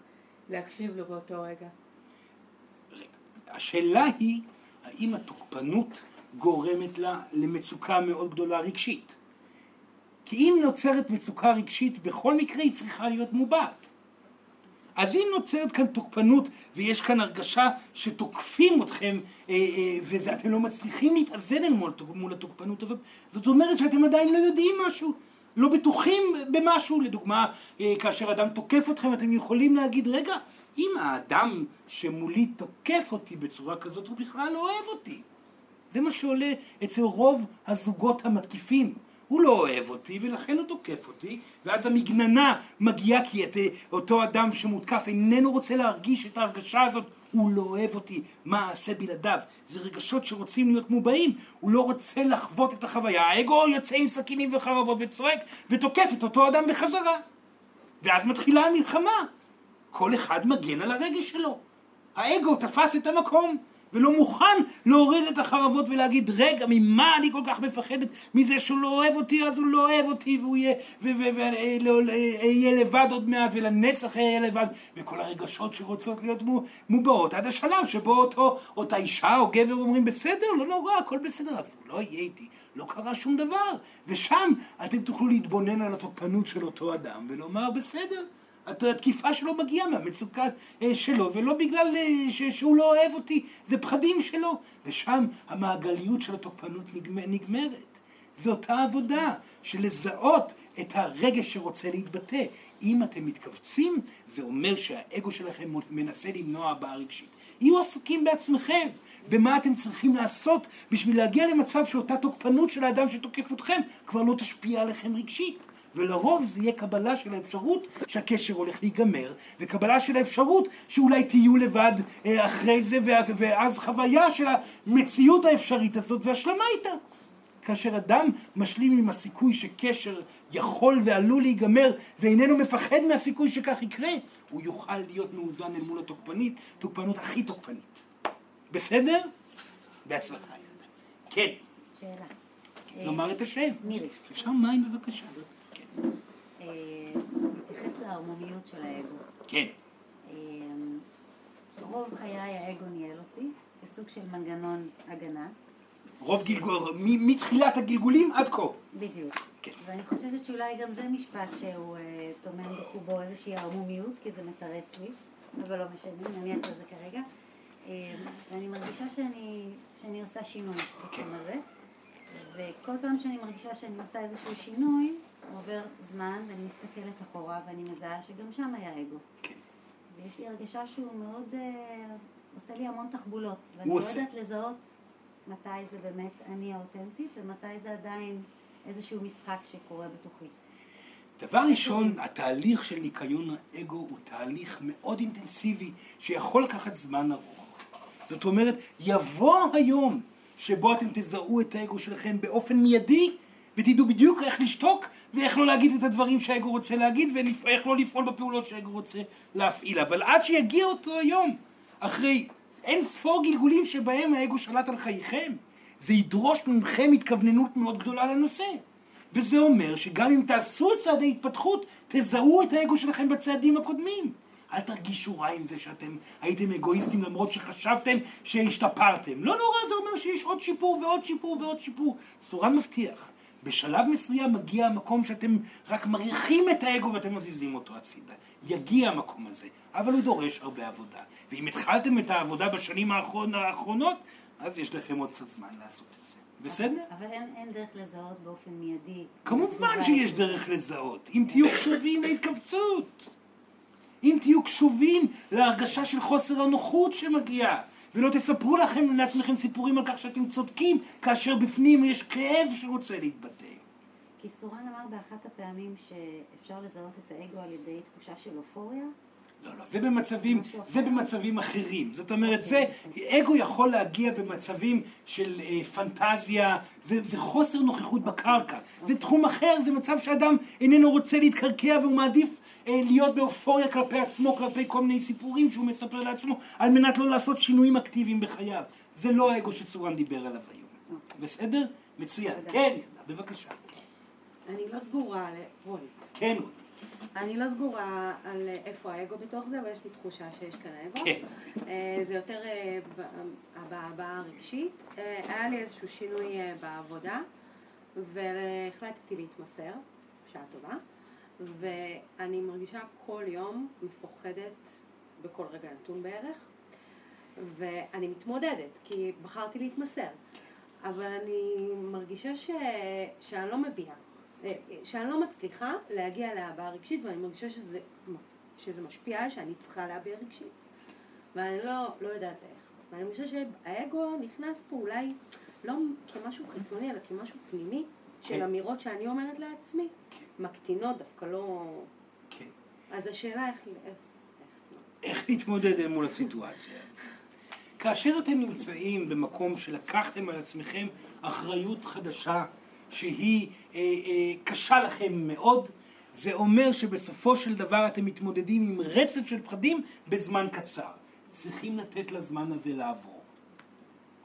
להקשיב לו באותו. רגע. השאלה היא, האם התוקפנות גורמת לה למצוקה מאוד גדולה רגשית? כי אם נוצרת מצוקה רגשית, בכל מקרה היא צריכה להיות מובעת. אז אם נוצרת כאן תוקפנות ויש כאן הרגשה שתוקפים אתכם אה, אה, ואתם לא מצליחים להתאזן אל מול, מול התוקפנות הזאת, זאת אומרת שאתם עדיין לא יודעים משהו, לא בטוחים במשהו. לדוגמה, אה, כאשר אדם תוקף אתכם אתם יכולים להגיד, רגע, אם האדם שמולי תוקף אותי בצורה כזאת הוא בכלל לא אוהב אותי. זה מה שעולה אצל רוב הזוגות המתקיפים. הוא לא אוהב אותי ולכן הוא תוקף אותי ואז המגננה מגיעה כי את, אה, אותו אדם שמותקף איננו רוצה להרגיש את ההרגשה הזאת. הוא לא אוהב אותי, מה אעשה בלעדיו? זה רגשות שרוצים להיות מובעים, הוא לא רוצה לחוות את החוויה, האגו יוצא עם סכינים וחרבות וצועק ותוקף את אותו אדם בחזרה. ואז מתחילה המלחמה. כל אחד מגן על הרגש שלו. האגו תפס את המקום ולא מוכן להוריד את החרבות ולהגיד רגע ממה אני כל כך מפחדת? מזה שהוא לא אוהב אותי אז הוא לא אוהב אותי והוא יהיה ויהיה לבד עוד מעט ולנצח יהיה לבד. וכל הרגשות שרוצות להיות מו- מובעות עד השלב שבו אותו, אותה אישה או גבר אומרים בסדר לא נורא הכל בסדר. אז הוא לא יהיה איתי לא קרה שום דבר. ושם אתם תוכלו להתבונן על התוקפנות של אותו אדם ולומר בסדר התקיפה שלו מגיעה מהמצוקה אה, שלו, ולא בגלל אה, שהוא לא אוהב אותי, זה פחדים שלו. ושם המעגליות של התוקפנות נגמ- נגמרת. זו אותה עבודה של לזהות את הרגש שרוצה להתבטא. אם אתם מתכווצים, זה אומר שהאגו שלכם מנסה למנוע הבעה רגשית. יהיו עסוקים בעצמכם, במה אתם צריכים לעשות בשביל להגיע למצב שאותה תוקפנות של האדם שתוקף אתכם כבר לא תשפיע עליכם רגשית. ולרוב זה יהיה קבלה של האפשרות שהקשר הולך להיגמר, וקבלה של האפשרות שאולי תהיו לבד אה, אחרי זה, ואז חוויה של המציאות האפשרית הזאת והשלמה איתה. כאשר אדם משלים עם הסיכוי שקשר יכול ועלול להיגמר ואיננו מפחד מהסיכוי שכך יקרה, הוא יוכל להיות מאוזן אל מול התוקפנית, תוקפנות הכי תוקפנית. בסדר? בהצלחה. כן. שאלה. לומר את השם. מירי. אפשר מים בבקשה? אה, נתייחס לערמומיות של האגו. כן. אה, רוב חיי האגו ניהל אותי כסוג של מנגנון הגנה. רוב גלגול, מתחילת הגלגולים עד כה. בדיוק. כן. ואני חושבת שאולי גם זה משפט שהוא אה, טומן בחובו איזושהי ערמומיות, כי זה מתרץ לי, אבל לא משנה, נניח לזה כרגע. ואני מרגישה שאני, שאני עושה שינוי בתחום הזה, וכל פעם שאני מרגישה שאני עושה איזשהו שינוי, עובר זמן ואני מסתכלת אחורה ואני מזהה שגם שם היה אגו. כן. ויש לי הרגשה שהוא מאוד אה, עושה לי המון תחבולות, ואני הוא לא עושה. יודעת לזהות מתי זה באמת אני האותנטית ומתי זה עדיין איזשהו משחק שקורה בתוכי. דבר ראשון, התהליך של ניקיון האגו הוא תהליך מאוד אינטנסיבי, שיכול לקחת זמן ארוך. זאת אומרת, יבוא היום שבו אתם תזהו את האגו שלכם באופן מיידי, ותדעו בדיוק איך לשתוק, ואיך לא להגיד את הדברים שהאגו רוצה להגיד, ואיך לא לפעול בפעולות שהאגו רוצה להפעיל. אבל עד שיגיע אותו היום, אחרי אין ספור גלגולים שבהם האגו שלט על חייכם, זה ידרוש מכם התכווננות מאוד גדולה לנושא. וזה אומר שגם אם תעשו את צעדי התפתחות, תזהו את האגו שלכם בצעדים הקודמים. אל תרגישו רע עם זה שאתם הייתם אגואיסטים למרות שחשבתם שהשתפרתם. לא נורא, זה אומר שיש עוד שיפור ועוד שיפור ועוד שיפור. סורן מבטיח. בשלב מסוים מגיע המקום שאתם רק מריחים את האגו ואתם מזיזים אותו הצידה. יגיע המקום הזה, אבל הוא דורש הרבה עבודה. ואם התחלתם את העבודה בשנים האחרונות, אז יש לכם עוד קצת זמן לעשות את זה. בסדר? אבל אין, אין דרך לזהות באופן מיידי. כמובן. שיש דרך לזהות, אם תהיו קשובים להתכווצות. אם תהיו קשובים להרגשה של חוסר הנוחות שמגיעה, ולא תספרו לכם, לעצמכם סיפורים על כך שאתם צודקים, כאשר בפנים יש כאב שרוצה להתבטא. כי סורן אמר באחת הפעמים שאפשר לזהות את האגו על ידי תחושה של אופוריה. לא, לא, זה במצבים. זה במצבים אחרים. זאת אומרת, זה, אוקיי. אגו יכול להגיע במצבים של אה, פנטזיה, זה, זה חוסר נוכחות בקרקע. זה תחום אחר, זה מצב שאדם איננו רוצה להתקרקע והוא מעדיף להיות באופוריה כלפי עצמו, כלפי כל מיני סיפורים שהוא מספר לעצמו, על מנת לא לעשות שינויים אקטיביים בחייו. זה לא האגו שסורן דיבר עליו היום. אוקיי. בסדר? מצוין. כן, בבקשה. אני לא סגורה על... רונית. כן, אני לא סגורה על איפה האגו בתוך זה, אבל יש לי תחושה שיש כאן אגו. כן. אה, זה יותר אה, ב- הבעה הבעה רגשית. אה, היה לי איזשהו שינוי אה, בעבודה, והחלטתי להתמסר, בשעה טובה, ואני מרגישה כל יום מפוחדת בכל רגע נתון בערך, ואני מתמודדת, כי בחרתי להתמסר. אבל אני מרגישה ש... שאני לא מביעה, אה, שאני לא מצליחה להגיע להבעה רגשית, ואני מרגישה שזה, שזה משפיע שאני צריכה להביע רגשית. ואני לא, לא יודעת איך. ואני מרגישה שהאגו נכנס פה אולי לא כמשהו חיצוני, אלא כמשהו פנימי, של כן. אמירות שאני אומרת לעצמי, מקטינות, דווקא לא... כן. אז השאלה איך... איך, להתמודד אל מול הסיטואציה הזאת. כאשר אתם נמצאים במקום שלקחתם על עצמכם אחריות חדשה שהיא אה, אה, קשה לכם מאוד, זה אומר שבסופו של דבר אתם מתמודדים עם רצף של פחדים בזמן קצר. צריכים לתת לזמן הזה לעבור.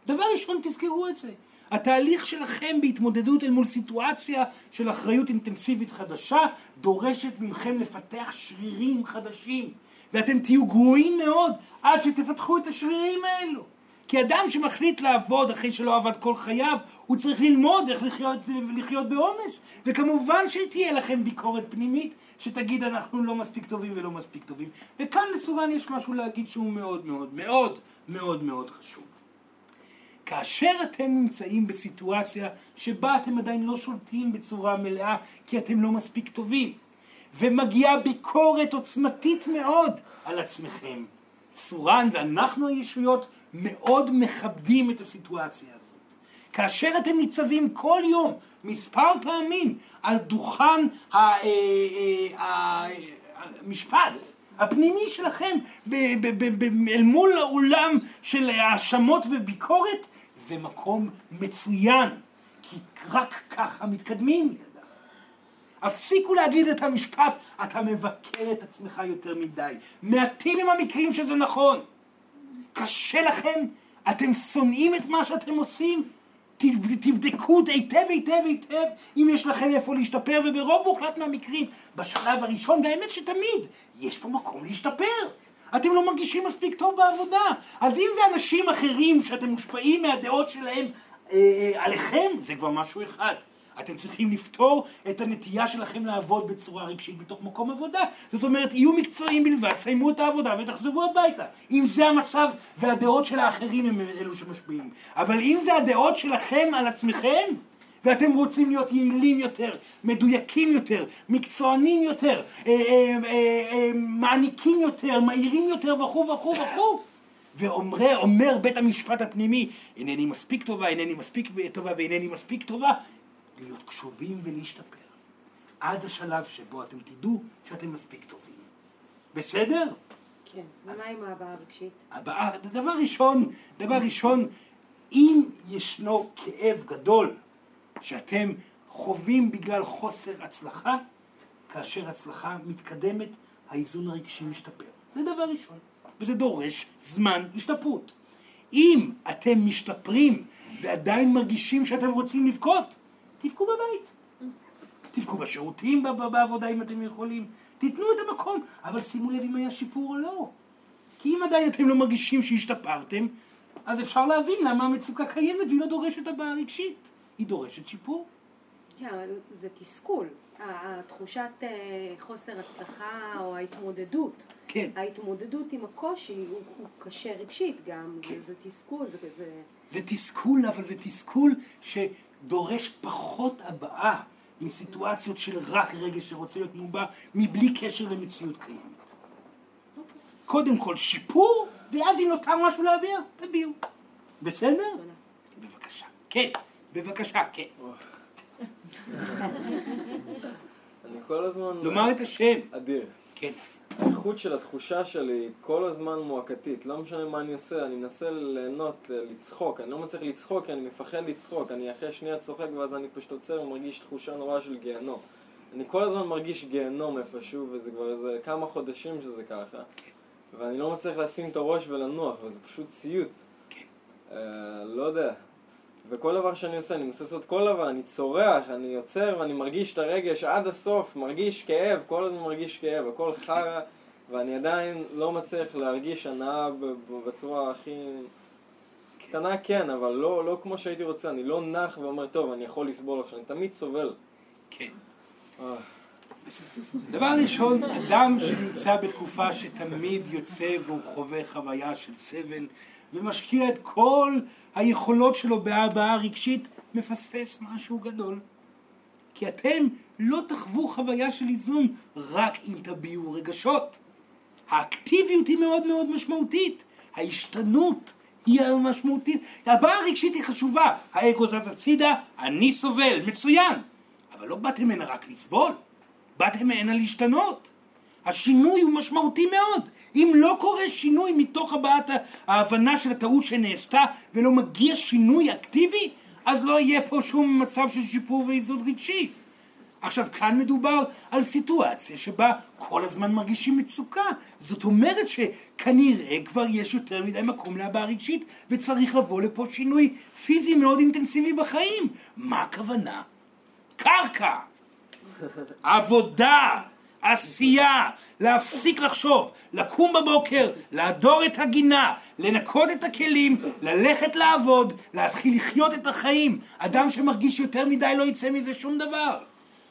דבר ראשון, תזכרו את זה. התהליך שלכם בהתמודדות אל מול סיטואציה של אחריות אינטנסיבית חדשה דורשת מכם לפתח שרירים חדשים. ואתם תהיו גרועים מאוד עד שתפתחו את השרירים האלו. כי אדם שמחליט לעבוד אחרי שלא עבד כל חייו, הוא צריך ללמוד איך לחיות, לחיות בעומס. וכמובן שתהיה לכם ביקורת פנימית שתגיד אנחנו לא מספיק טובים ולא מספיק טובים. וכאן לסורן יש משהו להגיד שהוא מאוד מאוד מאוד מאוד מאוד חשוב. כאשר אתם נמצאים בסיטואציה שבה אתם עדיין לא שולטים בצורה מלאה כי אתם לא מספיק טובים, ומגיעה ביקורת עוצמתית מאוד על עצמכם, צורן ואנחנו הישויות מאוד מכבדים את הסיטואציה הזאת. כאשר אתם ניצבים כל יום מספר פעמים על דוכן אה, אה, המשפט הפנימי שלכם אל מול האולם של האשמות וביקורת, זה מקום מצוין, כי רק ככה מתקדמים. הפסיקו להגיד את המשפט, אתה מבקר את עצמך יותר מדי. מעטים הם המקרים שזה נכון. קשה לכם, אתם שונאים את מה שאתם עושים, תבדקו היטב היטב היטב אם יש לכם איפה להשתפר, וברוב מוחלט מהמקרים, בשלב הראשון, והאמת שתמיד, יש פה מקום להשתפר. אתם לא מרגישים מספיק טוב בעבודה. אז אם זה אנשים אחרים שאתם מושפעים מהדעות שלהם אה, אה, עליכם, זה כבר משהו אחד. אתם צריכים לפתור את הנטייה שלכם לעבוד בצורה רגשית בתוך מקום עבודה. זאת אומרת, יהיו מקצועיים בלבד, סיימו את העבודה ותחזרו הביתה. אם זה המצב והדעות של האחרים הם אלו שמשפיעים. אבל אם זה הדעות שלכם על עצמכם, ואתם רוצים להיות יעילים יותר, מדויקים יותר, מקצוענים יותר, אה, אה, אה, מעניקים יותר, מהירים יותר וכו' וכו' וכו'. ואומר אומר בית המשפט הפנימי, אינני מספיק טובה, אינני מספיק טובה ואינני מספיק טובה, להיות קשובים ולהשתפר. עד השלב שבו אתם תדעו שאתם מספיק טובים. בסדר? כן. ומה עם ההבעה הרגשית? הבאה, דבר ראשון, דבר ראשון, אם ישנו כאב גדול שאתם חווים בגלל חוסר הצלחה, כאשר הצלחה מתקדמת, האיזון הרגשי משתפר. זה דבר ראשון, וזה דורש זמן השתפרות. אם אתם משתפרים ועדיין מרגישים שאתם רוצים לבכות, תבכו בבית. תבכו בשירותים, בעבודה אם אתם יכולים. תיתנו את המקום, אבל שימו לב אם היה שיפור או לא. כי אם עדיין אתם לא מרגישים שהשתפרתם, אז אפשר להבין למה המצוקה קיימת והיא לא דורשת הבעה רגשית. היא דורשת שיפור. כן, זה תסכול. התחושת אה, חוסר הצלחה או ההתמודדות. כן. ההתמודדות עם הקושי הוא, הוא קשה רגשית גם, כן. זה, זה תסכול, זה, זה... זה תסכול, אבל זה תסכול שדורש פחות הבעה מסיטואציות של רק רגש שרוצה להיות מובע מבלי קשר למציאות קיימת. קודם כל שיפור, ואז אם נותר משהו להביע, תביעו. בסדר? בבקשה. כן, בבקשה, כן. (laughs) אני כל הזמן... לומר את השם. אדיר. כן. האיכות של התחושה שלי היא כל הזמן מועקתית. לא משנה מה אני עושה, אני מנסה ליהנות, לצחוק. אני לא מצליח לצחוק כי אני מפחד לצחוק. אני אחרי שנייה צוחק ואז אני פשוט עוצר ומרגיש תחושה נוראה של גיהנום. אני כל הזמן מרגיש גיהנום איפשהו, וזה כבר איזה כמה חודשים שזה ככה. ואני לא מצליח לשים את הראש ולנוח, וזה פשוט סיוט. כן. אה, לא יודע. וכל דבר שאני עושה, אני מנסה לעשות כל דבר, אני צורח, אני יוצר ואני מרגיש את הרגש עד הסוף, מרגיש כאב, כל הזמן מרגיש כאב, הכל חרא, ואני עדיין לא מצליח להרגיש הנאה בצורה הכי... קטנה כן, אבל לא, לא כמו שהייתי רוצה, אני לא נח ואומר, טוב, אני יכול לסבול עכשיו, אני תמיד סובל. כן. אה, דבר ראשון, אדם שנמצא בתקופה שתמיד יוצא והוא חווה חוויה של סבל ומשקיע את כל היכולות שלו בהבעה רגשית, מפספס משהו גדול. כי אתם לא תחוו חוויה של איזון רק אם תביעו רגשות. האקטיביות היא מאוד מאוד משמעותית. ההשתנות היא המשמעותית. הבעה הרגשית היא חשובה. האגו זז הצידה, אני סובל, מצוין. אבל לא באתם הנה רק לסבול. באתם הנה להשתנות. השינוי הוא משמעותי מאוד. אם לא קורה שינוי מתוך הבעת ההבנה של הטעות שנעשתה ולא מגיע שינוי אקטיבי, אז לא יהיה פה שום מצב של שיפור ואיזון רגשי. עכשיו, כאן מדובר על סיטואציה שבה כל הזמן מרגישים מצוקה. זאת אומרת שכנראה כבר יש יותר מדי מקום להבעה רגשית וצריך לבוא לפה שינוי פיזי מאוד אינטנסיבי בחיים. מה הכוונה? קרקע. עבודה, עשייה, להפסיק לחשוב, לקום בבוקר, להדור את הגינה, לנקות את הכלים, ללכת לעבוד, להתחיל לחיות את החיים. אדם שמרגיש יותר מדי לא יצא מזה שום דבר.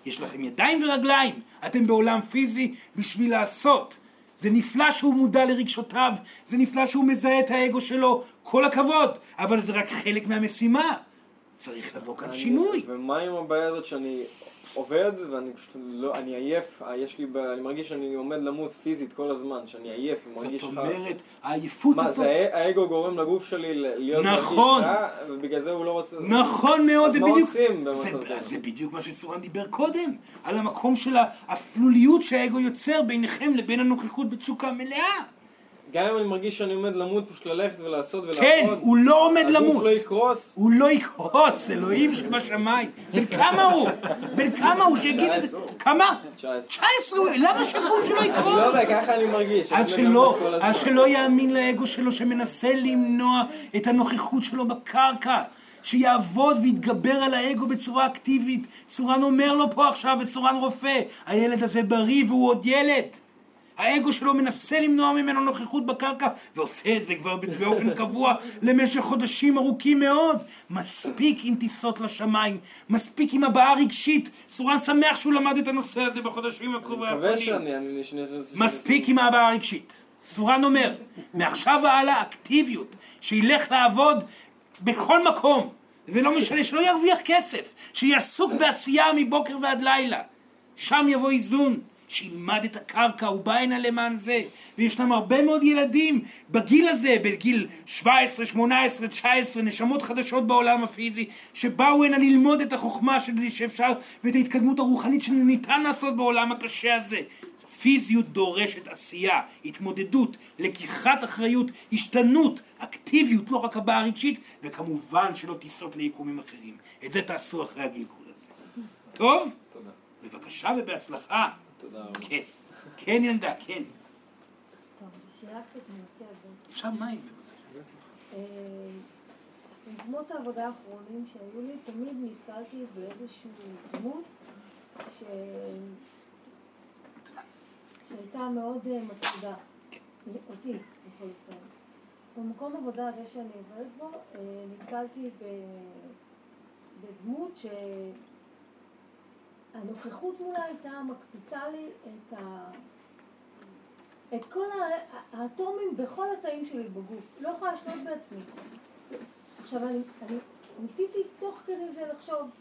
יש לכם ידיים ורגליים, אתם בעולם פיזי בשביל לעשות. זה נפלא שהוא מודע לרגשותיו, זה נפלא שהוא מזהה את האגו שלו, כל הכבוד, אבל זה רק חלק מהמשימה. צריך לבוא כאן אני- שינוי. ומה עם הבעיה הזאת שאני עובד ואני פשוט לא, אני עייף, אה, יש לי, אני מרגיש שאני עומד למות פיזית כל הזמן, שאני עייף ומרגיש זאת לך... אומרת, העייפות מה, הזאת... זה הא- האגו גורם לגוף שלי להיות נכון. מרגיש רע, ובגלל זה הוא לא רוצה... נכון מאוד, אז זה מה בדיוק... עושים זה, במצב כזה? זה בדיוק מה שסורן דיבר קודם, על המקום של האפלוליות שהאגו יוצר ביניכם לבין הנוכחות בתשוקה מלאה. גם אם אני מרגיש שאני עומד למות, פשוט ללכת ולעשות ולעבוד. כן, הוא לא עומד הגוף למות. לא יקרוס. הוא לא יקרוס, אלוהים שבשמיים. בן כמה הוא? בן כמה הוא שיגיד את זה? כמה? 19. 19 הוא, למה שהגוף שלו אני לא יקרוס? יודע, ככה אני מרגיש. אז שלא, אז. שלא יאמין לאגו שלו שמנסה למנוע את הנוכחות שלו בקרקע. שיעבוד ויתגבר על האגו בצורה אקטיבית. סורן אומר לו פה עכשיו, וסורן רופא, הילד הזה בריא והוא עוד ילד. האגו שלו מנסה למנוע ממנו נוכחות בקרקע, ועושה את זה כבר באופן קבוע למשך חודשים ארוכים מאוד. מספיק עם טיסות לשמיים, מספיק עם הבעה רגשית. סורן שמח שהוא למד את הנושא הזה בחודשים הקרובים. אני מקווה שאני... אני- שאני- שאני- מספיק עם ההבעה הרגשית. סורן אומר, מעכשיו והלאה אקטיביות, שילך לעבוד בכל מקום, ולא משנה, שלא ירוויח כסף, שיהיה עסוק בעשייה מבוקר ועד לילה. שם יבוא איזון, שילמד את הקרקע, הוא בא הנה למען זה. וישנם הרבה מאוד ילדים בגיל הזה, בגיל 17, 18, 19, נשמות חדשות בעולם הפיזי, שבאו הנה ללמוד את החוכמה של- שאפשר, ואת ההתקדמות הרוחנית שניתן לעשות בעולם הקשה הזה. פיזיות דורשת עשייה, התמודדות, לקיחת אחריות, השתנות, אקטיביות, לא רק הבעה רגשית, וכמובן שלא טיסות ליקומים אחרים. את זה תעשו אחרי הגלגול הזה. טוב? תודה. בבקשה ובהצלחה. תודה רבה. כן. כן ילדה, כן. טוב, זו שאלה קצת מורכבת. אפשר מים בבקשה. אה, במקומות העבודה האחרונים שהיו לי, תמיד נתקלתי באיזושהי דמות ש... שהייתה מאוד אה, מטרידה. אותי, בכל אופן. במקום עבודה הזה שאני עובדת בו, אה, נתקלתי ב... בדמות שהנוכחות מולה הייתה מקפיצה לי את ה... את כל האטומים בכל התאים שלי בגוף. לא יכולה לשלוט בעצמי. עכשיו, אני, אני ניסיתי תוך כדי זה לחשוב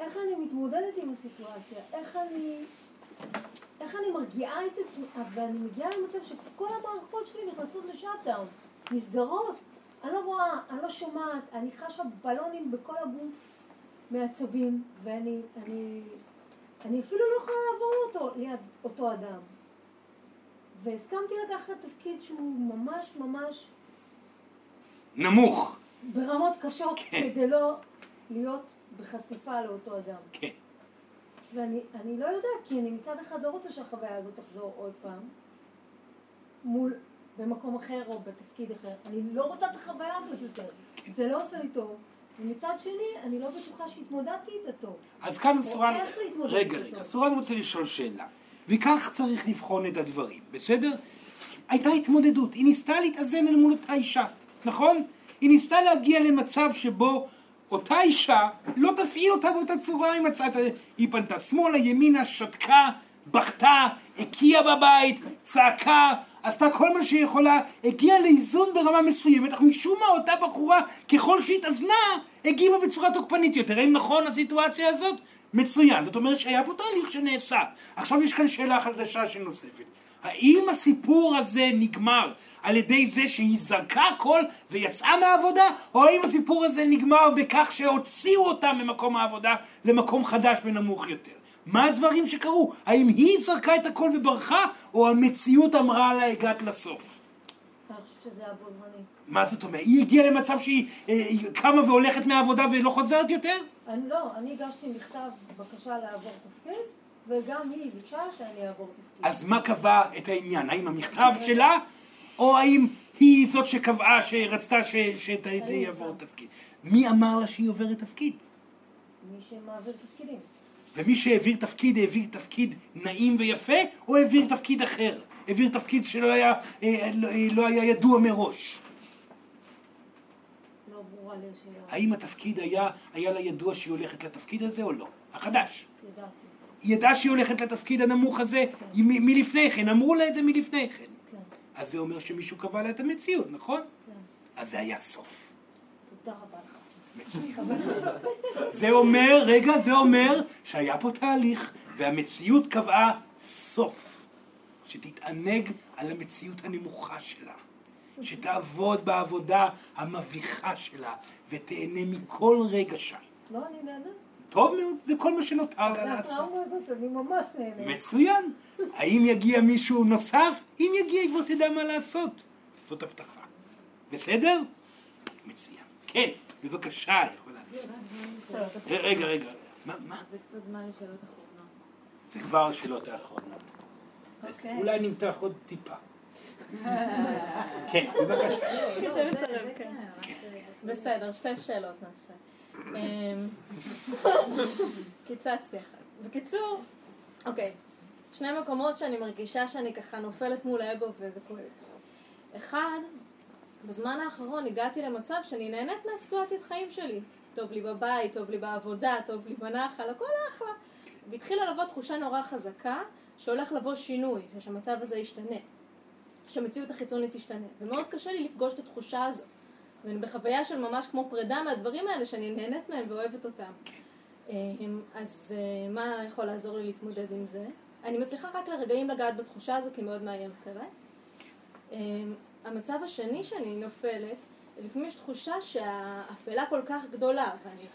איך אני מתמודדת עם הסיטואציה, איך אני, איך אני מרגיעה את עצמי, ואני מגיעה למצב שכל המערכות שלי נכנסות לשאט-דאון, נסגרות. אני לא רואה, אני לא שומעת, אני חשה בלונים בכל הגוף מעצבים, ואני אני, אני אפילו לא יכולה לעבור אותו ליד אותו אדם. והסכמתי לקחת תפקיד שהוא ממש ממש נמוך. ברמות קשות כן. כדי לא להיות בחשיפה לאותו אדם. כן. ואני אני לא יודעת, כי אני מצד אחד לא רוצה שהחוויה הזאת תחזור עוד פעם, מול, במקום אחר או בתפקיד אחר. אני לא רוצה את החוויה הזאת יותר. כן. זה לא עושה לי טוב. ומצד שני, אני לא בטוחה שהתמודדתי איתה טוב. אז כאן סורן... רגע. רגע, סורן רוצה לשאול שאלה. וכך צריך לבחון את הדברים, בסדר? הייתה התמודדות, היא ניסתה להתאזן אל מול אותה אישה, נכון? היא ניסתה להגיע למצב שבו אותה אישה לא תפעיל אותה באותה צורה, היא מצאה, את ה- היא פנתה שמאלה, ימינה, שתקה, בכתה, הקיאה בבית, צעקה, עשתה כל מה שהיא יכולה, הגיעה לאיזון ברמה מסוימת, אך משום מה אותה בחורה, ככל שהתאזנה, הגיבה בצורה תוקפנית יותר. האם נכון הסיטואציה הזאת? מצוין. זאת אומרת שהיה פה תהליך שנעשה. עכשיו יש כאן שאלה חדשה שנוספת. האם הסיפור הזה נגמר על ידי זה שהיא זרקה הכל ויצאה מהעבודה, או האם הסיפור הזה נגמר בכך שהוציאו אותה ממקום העבודה למקום חדש ונמוך יותר? מה הדברים שקרו? האם היא זרקה את הכל וברחה, או המציאות אמרה לה הגעת לסוף? אני חושבת שזה היה בו זמני. מה זאת אומרת? היא הגיעה למצב שהיא אה, קמה והולכת מהעבודה ולא חוזרת יותר? אני לא, אני הגשתי מכתב בקשה לעבור תפקיד, וגם היא ביקשה שאני אעבור תפקיד. אז מה קבע את העניין? האם המכתב שלה, או האם היא זאת שקבעה, שרצתה ש- שיעבור עושה. תפקיד? מי אמר לה שהיא עוברת תפקיד? מי שמעביר תפקידים. ומי שהעביר תפקיד, העביר תפקיד נעים ויפה, או העביר תפקיד אחר? העביר תפקיד שלא היה, אה, לא- אה, לא היה ידוע מראש. לא. האם התפקיד היה, היה לה ידוע שהיא הולכת לתפקיד הזה או לא? החדש. ידעתי. היא ידעה שהיא הולכת לתפקיד הנמוך הזה מ- מלפני כן, אמרו לה את זה מלפני כן. כן, אז זה אומר שמישהו קבע לה את המציאות, נכון? כן. אז זה היה סוף. תודה רבה לך. מצוין. זה אומר, רגע, זה אומר שהיה פה תהליך והמציאות קבעה סוף. שתתענג על המציאות הנמוכה שלה. שתעבוד בעבודה המביכה שלה ותהנה מכל רגע שם. לא, אני נהנית. טוב מאוד, זה כל מה שנותר לה לעשות. מהטראומה הזאת אני ממש נהנית. מצוין. האם יגיע מישהו נוסף? אם יגיע, היא כבר תדע מה לעשות. זאת הבטחה. בסדר? מצוין. כן, בבקשה, יכולה. רגע, רגע. מה? זה קצת זמן לשאלות אחרונות. זה כבר השאלות האחרונות. אז אוקיי. אולי נמתח עוד טיפה. (laughs) כן, בבקשה. כן. בסדר, שתי שאלות נעשה. (laughs) אמ, קיצצתי אחת. בקיצור, אוקיי, שני מקומות שאני מרגישה שאני ככה נופלת מול האגו וזה כואב. אחד, בזמן האחרון הגעתי למצב שאני נהנית מהסיטואציית חיים שלי. טוב לי בבית, טוב לי בעבודה, טוב לי בנחל, הכל אחלה. והתחילה לבוא תחושה נורא חזקה שהולך לבוא שינוי, שהמצב הזה ישתנה. שהמציאות החיצונית תשתנה. ומאוד קשה לי לפגוש את התחושה הזו. ואני בחוויה של ממש כמו פרידה מהדברים האלה שאני נהנית מהם ואוהבת אותם. אמ, אז אה, מה יכול לעזור לי להתמודד עם זה? אני מצליחה רק לרגעים לגעת בתחושה הזו כי מאוד מאיימת עליי. המצב השני שאני נופלת, לפעמים יש תחושה שהאפלה כל כך גדולה, ואני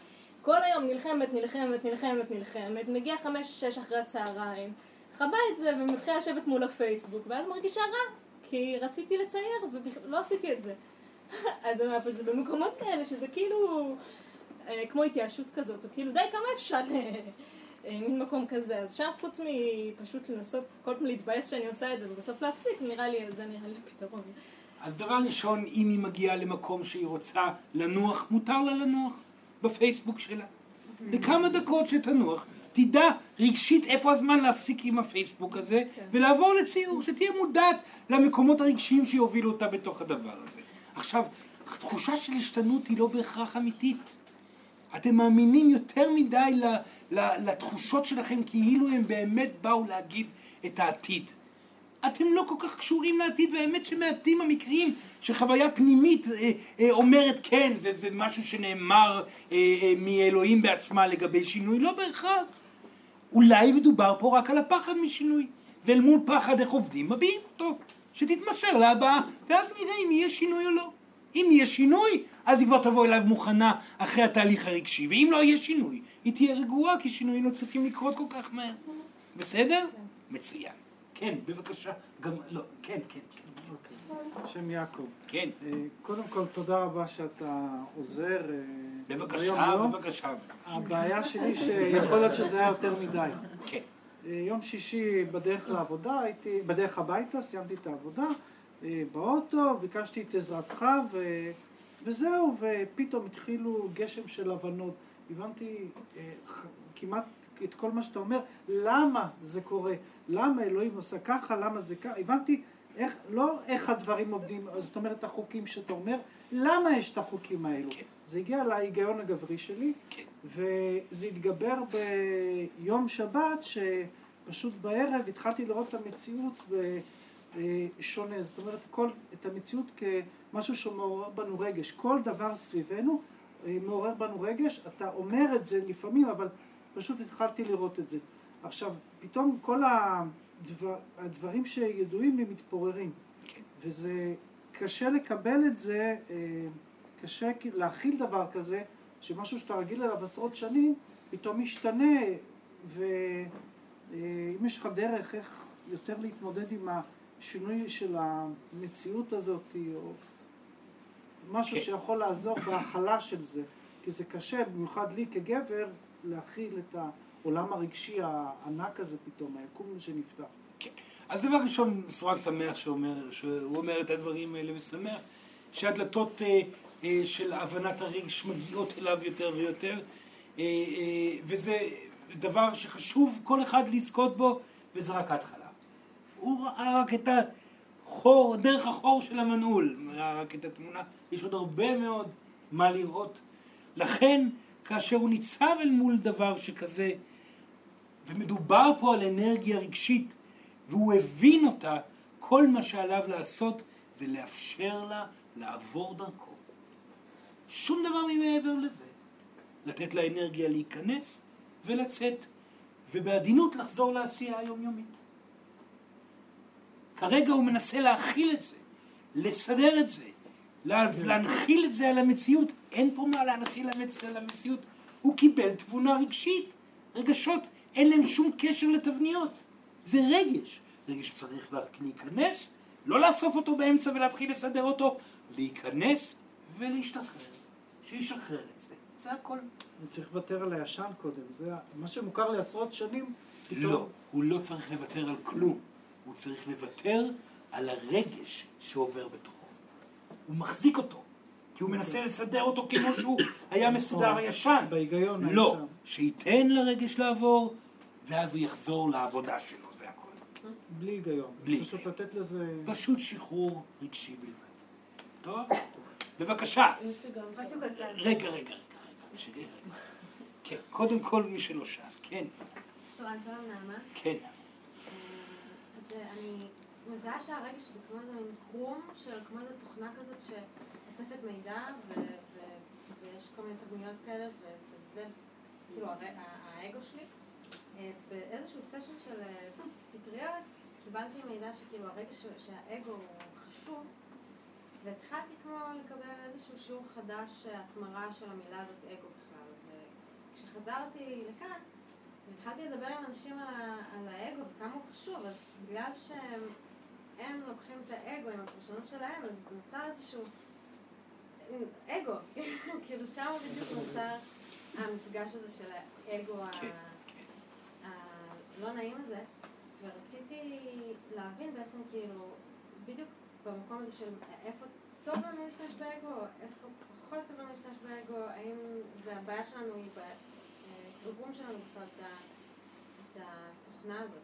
כל היום נלחמת, נלחמת, נלחמת, נלחמת, מגיע חמש, שש אחרי הצהריים, חבה את זה ומתחילה לשבת מול הפייסבוק, ואז מרגישה רע, כי רציתי לצייר ולא עשיתי את זה. (laughs) אז אבל זה במקומות כאלה שזה כאילו אה, כמו התייאשות כזאת, או כאילו די כמה אפשר (laughs) אה, מין מקום כזה, אז שם חוץ מפשוט לנסות כל פעם להתבאס שאני עושה את זה ובסוף להפסיק, נראה לי, זה נראה לי הפתרון. אז דבר ראשון, אם היא מגיעה למקום שהיא רוצה לנוח, מותר לה לנוח בפייסבוק שלה. לכמה דקות שתנוח, תדע רגשית איפה הזמן להפסיק עם הפייסבוק הזה ולעבור לציור, שתהיה מודעת למקומות הרגשיים שיובילו אותה בתוך הדבר הזה. עכשיו, תחושה של השתנות היא לא בהכרח אמיתית. אתם מאמינים יותר מדי לתחושות שלכם כאילו הם באמת באו להגיד את העתיד. אתם לא כל כך קשורים לעתיד, והאמת שמעטים המקרים שחוויה פנימית אה, אה, אומרת כן, זה, זה משהו שנאמר אה, אה, מאלוהים בעצמה לגבי שינוי, לא בהכרח. אולי מדובר פה רק על הפחד משינוי, ואל מול פחד איך עובדים, מביעים אותו, שתתמסר להבאה, ואז נראה אם יהיה שינוי או לא. אם יהיה שינוי, אז היא כבר תבוא אליו מוכנה אחרי התהליך הרגשי, ואם לא יהיה שינוי, היא תהיה רגועה, כי שינויים לא צריכים לקרות כל כך מהר. בסדר? מצוין. כן, בבקשה. גם, לא, כן, כן, כן. שם יעקב. כן. אה, קודם כל, תודה רבה שאתה עוזר. אה, בבקשה. בבקשה. הבעיה שלי שיכול להיות שזה היה יותר מדי. כן. אה, יום שישי בדרך לעבודה, הייתי, בדרך הביתה, סיימתי את העבודה, באוטו, ביקשתי את עזרתך ו... וזהו, ופתאום התחילו גשם של הבנות. הבנתי כמעט את כל מה שאתה אומר, למה זה קורה, למה אלוהים עושה ככה, למה זה ככה, הבנתי איך, לא איך הדברים עובדים, זאת אומרת החוקים שאתה אומר, למה יש את החוקים האלו. כן. זה הגיע להיגיון הגברי שלי, כן. וזה התגבר ביום שבת, שפשוט בערב התחלתי לראות את המציאות אה, שונה. זאת אומרת, כל, את המציאות כמשהו שמעורר בנו רגש. כל דבר סביבנו אה, מעורר בנו רגש. אתה אומר את זה לפעמים, אבל פשוט התחלתי לראות את זה. עכשיו, פתאום כל הדבר, הדברים שידועים לי מתפוררים. כן. וזה קשה לקבל את זה, אה, קשה להכיל דבר כזה, שמשהו שאתה רגיל אליו עשרות שנים, פתאום משתנה, ואם יש לך דרך איך יותר להתמודד עם השינוי של המציאות הזאת, או משהו כן. שיכול לעזור בהכלה של זה, כי זה קשה, במיוחד לי כגבר, להכיל את העולם הרגשי הענק הזה פתאום, היקום שנפתח. כן. אז דבר ראשון, סורג שמח שאומר, שהוא אומר את הדברים האלה ושמח שהדלתות אה, אה, של הבנת הרגש מגיעות אליו יותר ויותר אה, אה, וזה דבר שחשוב כל אחד לזכות בו וזה רק ההתחלה. הוא ראה רק את החור, דרך החור של המנעול, ראה רק את התמונה, יש עוד הרבה מאוד מה לראות. לכן, כאשר הוא ניצב אל מול דבר שכזה, ומדובר פה על אנרגיה רגשית, והוא הבין אותה, כל מה שעליו לעשות זה לאפשר לה לעבור דרכו. שום דבר ממעבר לזה. לתת לאנרגיה להיכנס ולצאת, ובעדינות לחזור לעשייה היומיומית. כרגע הוא מנסה להכיל את זה, לסדר את זה, לה, להנחיל את זה על המציאות. אין פה מה להנחיל על המציאות. הוא קיבל תבונה רגשית. רגשות, אין להם שום קשר לתבניות. זה רגש. רגש צריך לה- להיכנס, לא לאסוף אותו באמצע ולהתחיל לסדר אותו, להיכנס ולהשתחרר. שישחרר את זה. זה הכל. אני צריך לוותר על הישן קודם, זה מה שמוכר לי עשרות שנים. פתאום- לא, הוא לא צריך לוותר על כלום. הוא צריך לוותר על הרגש שעובר בתוכו. הוא מחזיק אותו. כי הוא מנסה לסדר אותו כמו שהוא (coughs) היה מסודר הישן. בהיגיון לא, הישן. שייתן לרגש לעבור, ואז הוא יחזור לעבודה שלו, זה הכל. בלי היגיון. בלי פשוט לתת לזה... פשוט שחרור רגשי בלבד. טוב? בבקשה. יש לי גם... משהו קטן. רגע, רגע, רגע, רגע. כן, קודם כל מי שלא שאל. כן, סורן, שלום נעמה. כן. אז אה, אני מזהה שהרגש זה כמו איזה מין קרום של כמו איזה תוכנה כזאת שאוספת מידע ויש כל מיני תבניות כאלה וזה כאילו האגו שלי. אה, באיזשהו סשן של אה, פטריות קיבלתי מידע שכאילו הרגש ש- שהאגו הוא חשוב והתחלתי כמו לקבל איזשהו שיעור חדש, אה, התמרה של המילה הזאת אגו בכלל. וכשחזרתי לכאן והתחלתי לדבר עם אנשים על, ה- על האגו וכמה הוא חשוב, אז בגלל שהם הם לוקחים את האגו עם הפרשנות שלהם, אז נוצר איזשהו אגו, (laughs) כאילו שם בדיוק נוצר המפגש הזה של האגו ה- כן, הלא נעים הזה, ורציתי להבין בעצם כאילו, בדיוק במקום הזה של איפה טוב לנו להשתמש באגו, איפה פחות טוב לנו להשתמש באגו, האם זה הבעיה שלנו היא בתרגום שלנו בכלל את התוכנה הזאת.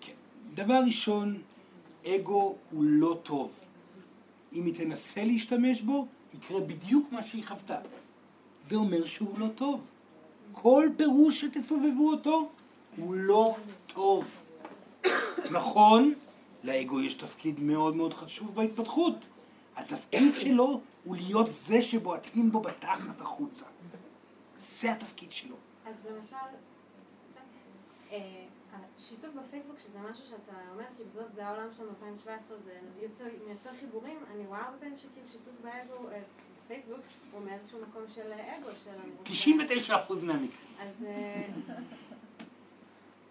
כאילו. כן. דבר ראשון, אגו הוא לא טוב. אם היא תנסה להשתמש בו, יקרה בדיוק מה שהיא חוותה. זה אומר שהוא לא טוב. כל פירוש שתסובבו אותו, הוא לא טוב. נכון, לאגו יש תפקיד מאוד מאוד חשוב בהתפתחות. התפקיד שלו הוא להיות זה שבועטים בו בתחת החוצה. זה התפקיד שלו. אז למשל, אה, השיתוף בפייסבוק, שזה משהו שאתה אומר, כאילו, זאת, זה העולם של 2017, זה יוצר, מייצר חיבורים, אני רואה הרבה פעמים שכאילו שיתוף באגו, אה, בפייסבוק, הוא מאיזשהו מקום של אה, אגו, של אני רוצה... 99% מהמקרים. אז...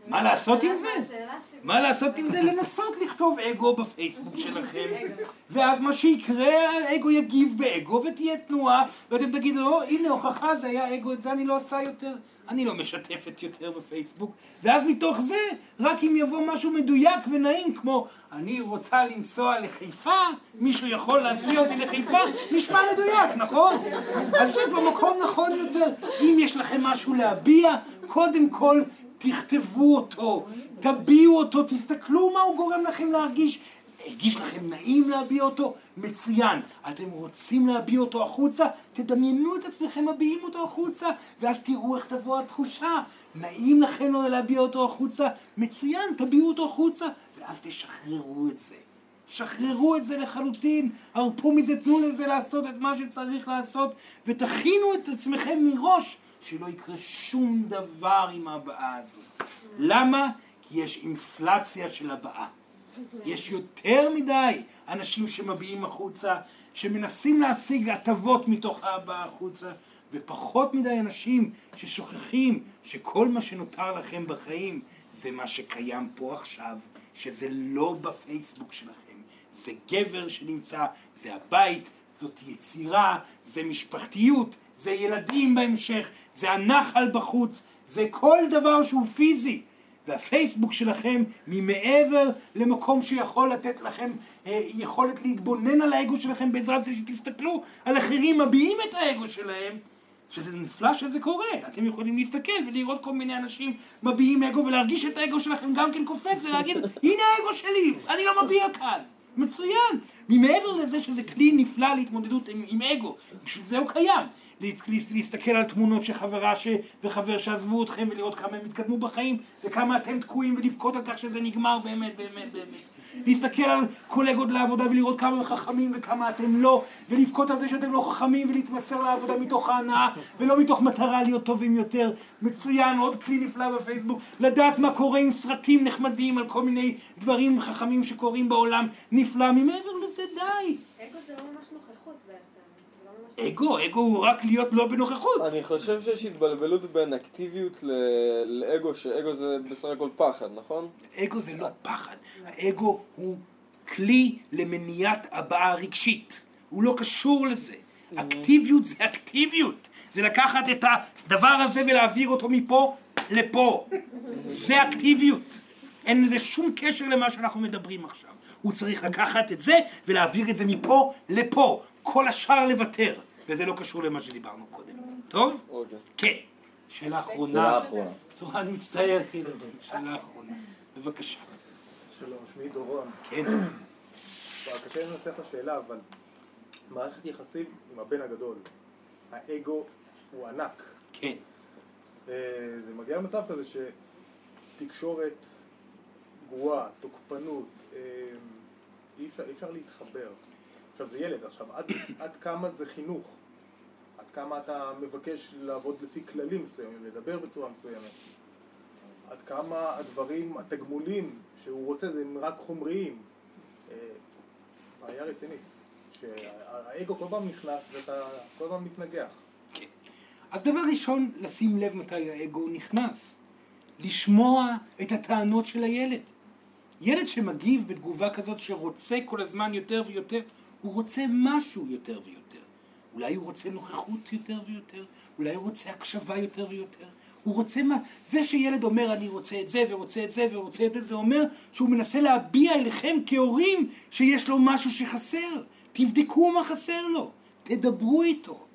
מה לעשות עם זה? מה לעשות עם זה? לנסות לכתוב אגו בפייסבוק (laughs) שלכם. ואז מה שיקרה, האגו יגיב באגו, ותהיה תנועה, ואתם תגידו, או, הנה הוכחה, זה היה אגו, את זה אני לא עושה יותר, אני לא משתפת יותר בפייסבוק, ואז מתוך זה, רק אם יבוא משהו מדויק ונעים, כמו, אני רוצה לנסוע לחיפה, מישהו יכול להסיע אותי לחיפה, נשמע מדויק, נכון? אז זה במקום נכון יותר. אם יש לכם משהו להביע, קודם כל תכתבו אותו, תביעו אותו, תסתכלו מה הוא גורם לכם להרגיש. הרגיש לכם נעים להביע אותו? מצוין. אתם רוצים להביע אותו החוצה? תדמיינו את עצמכם מביעים אותו החוצה, ואז תראו איך תבוא התחושה. נעים לכם לא להביע אותו החוצה? מצוין, תביעו אותו החוצה, ואז תשחררו את זה. שחררו את זה לחלוטין, הרפו מזה, תנו לזה לעשות את מה שצריך לעשות, ותכינו את עצמכם מראש שלא יקרה שום דבר עם ההבעה הזאת. למה? כי יש אינפלציה של הבעה. יש יותר מדי אנשים שמביעים החוצה, שמנסים להשיג הטבות מתוך ההבעה החוצה, ופחות מדי אנשים ששוכחים שכל מה שנותר לכם בחיים זה מה שקיים פה עכשיו, שזה לא בפייסבוק שלכם. זה גבר שנמצא, זה הבית, זאת יצירה, זה משפחתיות, זה ילדים בהמשך, זה הנחל בחוץ, זה כל דבר שהוא פיזי. והפייסבוק שלכם ממעבר למקום שיכול לתת לכם אה, יכולת להתבונן על האגו שלכם בעזרת זה שתסתכלו על אחרים מביעים את האגו שלהם שזה נפלא שזה קורה, אתם יכולים להסתכל ולראות כל מיני אנשים מביעים אגו ולהרגיש את האגו שלכם גם כן קופץ ולהגיד הנה האגו שלי, אני לא מביע כאן. מצוין, ממעבר לזה שזה כלי נפלא להתמודדות עם, עם אגו, בשביל זה הוא קיים להסתכל על תמונות של חברה ש... וחבר שעזבו אתכם ולראות כמה הם התקדמו בחיים וכמה אתם תקועים ולבכות על כך שזה נגמר באמת באמת באמת. להסתכל על קולגות לעבודה ולראות כמה הם חכמים וכמה אתם לא ולבכות על זה שאתם לא חכמים ולהתמסר לעבודה מתוך ההנאה ולא מתוך מטרה להיות טובים יותר. מצוין עוד כלי נפלא בפייסבוק. לדעת מה קורה עם סרטים נחמדים על כל מיני דברים חכמים שקורים בעולם. נפלא ממעבר לזה די. אגו זה לא ממש נוכחות בעצם. אגו, אגו הוא רק להיות לא בנוכחות. אני חושב שיש התבלבלות בין אקטיביות ל- לאגו, שאגו זה בסך הכל פחד, נכון? אגו זה לא פחד, האגו הוא כלי למניעת הבעה רגשית, הוא לא קשור לזה. אקטיביות זה אקטיביות, זה לקחת את הדבר הזה ולהעביר אותו מפה לפה. זה אקטיביות. אין לזה שום קשר למה שאנחנו מדברים עכשיו. הוא צריך לקחת את זה ולהעביר את זה מפה לפה. כל השאר לוותר, וזה לא קשור למה שדיברנו קודם. טוב? אוקיי. כן. שאלה אחרונה. שאלה אחרונה. צורה, אני מצטער, ילדים. שאלה אחרונה. בבקשה. שלום, שמי דורון. כן. קשה לי לנסח את השאלה, אבל מערכת יחסים עם הבן הגדול. האגו הוא ענק. כן. אה, זה מגיע למצב כזה שתקשורת גרועה, תוקפנות, אה, אי אפשר, אי אפשר להתחבר. עכשיו זה ילד, עכשיו עד, עד כמה זה חינוך? עד כמה אתה מבקש לעבוד לפי כללים מסוימים, לדבר בצורה מסוימת? עד כמה הדברים, התגמולים שהוא רוצה זה הם רק חומריים? אה, בעיה רצינית. שהאגו כל פעם נכנס ואתה כל פעם מתנגח. אז דבר ראשון, לשים לב מתי האגו נכנס. לשמוע את הטענות של הילד. ילד שמגיב בתגובה כזאת שרוצה כל הזמן יותר ויותר, הוא רוצה משהו יותר ויותר. אולי הוא רוצה נוכחות יותר ויותר, אולי הוא רוצה הקשבה יותר ויותר. הוא רוצה מה... זה שילד אומר אני רוצה את זה ורוצה את זה ורוצה את זה, זה אומר שהוא מנסה להביע אליכם כהורים שיש לו משהו שחסר. תבדקו מה חסר לו, תדברו איתו.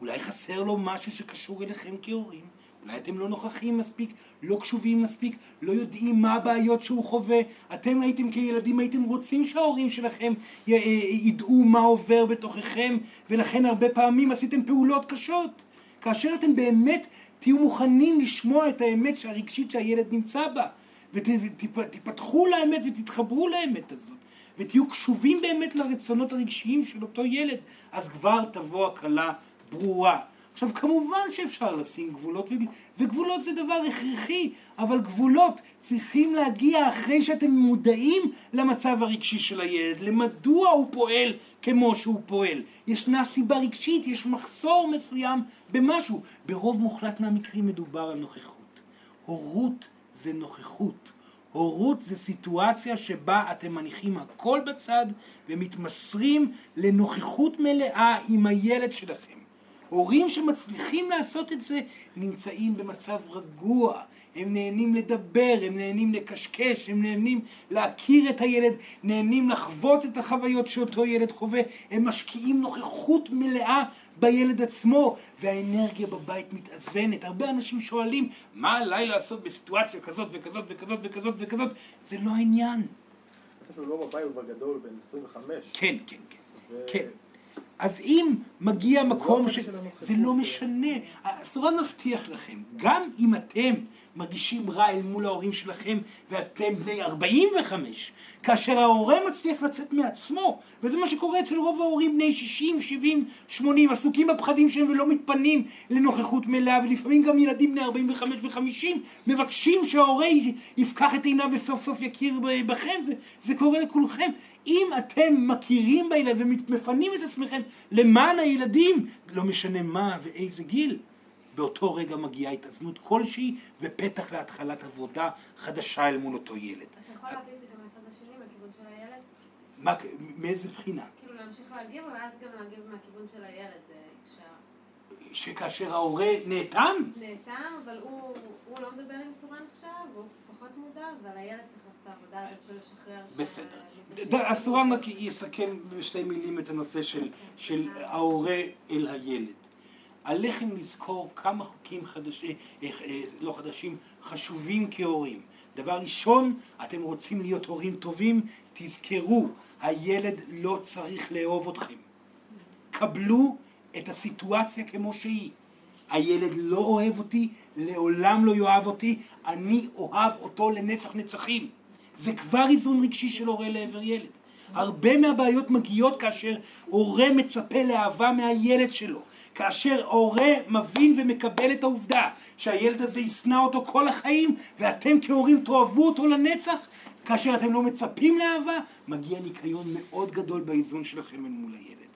אולי חסר לו משהו שקשור אליכם כהורים. אולי אתם לא נוכחים מספיק, לא קשובים מספיק, לא יודעים מה הבעיות שהוא חווה. אתם הייתם כילדים, הייתם רוצים שההורים שלכם י- אה, ידעו מה עובר בתוככם, ולכן הרבה פעמים עשיתם פעולות קשות. כאשר אתם באמת תהיו מוכנים לשמוע את האמת הרגשית שהילד נמצא בה, ותפתחו לאמת ותתחברו לאמת הזאת, ותהיו קשובים באמת לרצונות הרגשיים של אותו ילד, אז כבר תבוא הקלה ברורה. עכשיו כמובן שאפשר לשים גבולות, וגבולות זה דבר הכרחי, אבל גבולות צריכים להגיע אחרי שאתם מודעים למצב הרגשי של הילד, למדוע הוא פועל כמו שהוא פועל. ישנה סיבה רגשית, יש מחסור מסוים במשהו. ברוב מוחלט מהמקרים מדובר על נוכחות. הורות זה נוכחות. הורות זה סיטואציה שבה אתם מניחים הכל בצד ומתמסרים לנוכחות מלאה עם הילד שלכם. הורים שמצליחים לעשות את זה נמצאים במצב רגוע, הם נהנים לדבר, הם נהנים לקשקש, הם נהנים להכיר את הילד, נהנים לחוות את החוויות שאותו ילד חווה, הם משקיעים נוכחות מלאה בילד עצמו, והאנרגיה בבית מתאזנת. הרבה אנשים שואלים, מה עליי לעשות בסיטואציה כזאת וכזאת וכזאת וכזאת וכזאת? זה לא העניין. הוא לא בבית, הוא בגדול, בן 25. כן, כן, כן. ו- כן. אז אם מגיע מקום לא ש... זה לא משנה. הסורן מבטיח לכם, גם אם אתם מרגישים רע אל מול ההורים שלכם ואתם בני 45, כאשר ההורה מצליח לצאת מעצמו, וזה מה שקורה אצל רוב ההורים בני 60, 70, 80, עסוקים בפחדים שלהם ולא מתפנים לנוכחות מלאה, ולפעמים גם ילדים בני 45 ו-50 מבקשים שההורה יפקח את עיניו וסוף סוף יכיר בכם, זה, זה קורה לכולכם. אם אתם מכירים בילד ומפנים את עצמכם למען הילדים, לא משנה מה ואיזה גיל, באותו רגע מגיעה התאזנות כלשהי ופתח להתחלת עבודה חדשה אל מול אותו ילד. אתה יכול להביא את זה גם מהצד השני, מהכיוון של הילד? מה, מאיזה בחינה? כאילו להמשיך להגיב, ואז גם להגיב מהכיוון של הילד, אה, שכאשר ההורה נאטם? נאטם, אבל הוא הוא לא מדבר עם סורן עכשיו, הוא פחות מודע, אבל הילד צריך לעשות את העבודה הזאת של לשחרר. ש- בסדר. ד- שהוא- הסורן רק יסכם בשתי מילים את הנושא של, של ההורה אל הילד. עליכם לזכור כמה חוקים חדשים, אה, אה, לא חדשים, חשובים כהורים. דבר ראשון, אתם רוצים להיות הורים טובים, תזכרו, הילד לא צריך לאהוב אתכם. קבלו את הסיטואציה כמו שהיא. הילד לא אוהב אותי, לעולם לא יאהב אותי, אני אוהב אותו לנצח נצחים. זה כבר איזון רגשי של הורה לעבר ילד. הרבה מהבעיות מגיעות כאשר הורה מצפה לאהבה מהילד שלו. כאשר הורה מבין ומקבל את העובדה שהילד הזה ישנא אותו כל החיים ואתם כהורים תאהבו אותו לנצח, כאשר אתם לא מצפים לאהבה, מגיע ניקיון מאוד גדול באיזון שלכם אל מול הילד.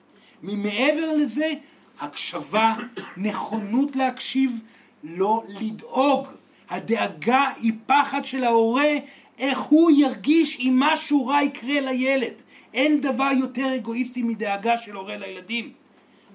ממעבר לזה, הקשבה, נכונות להקשיב, לא לדאוג. הדאגה היא פחד של ההורה איך הוא ירגיש אם משהו רע יקרה לילד. אין דבר יותר אגואיסטי מדאגה של הורה לילדים.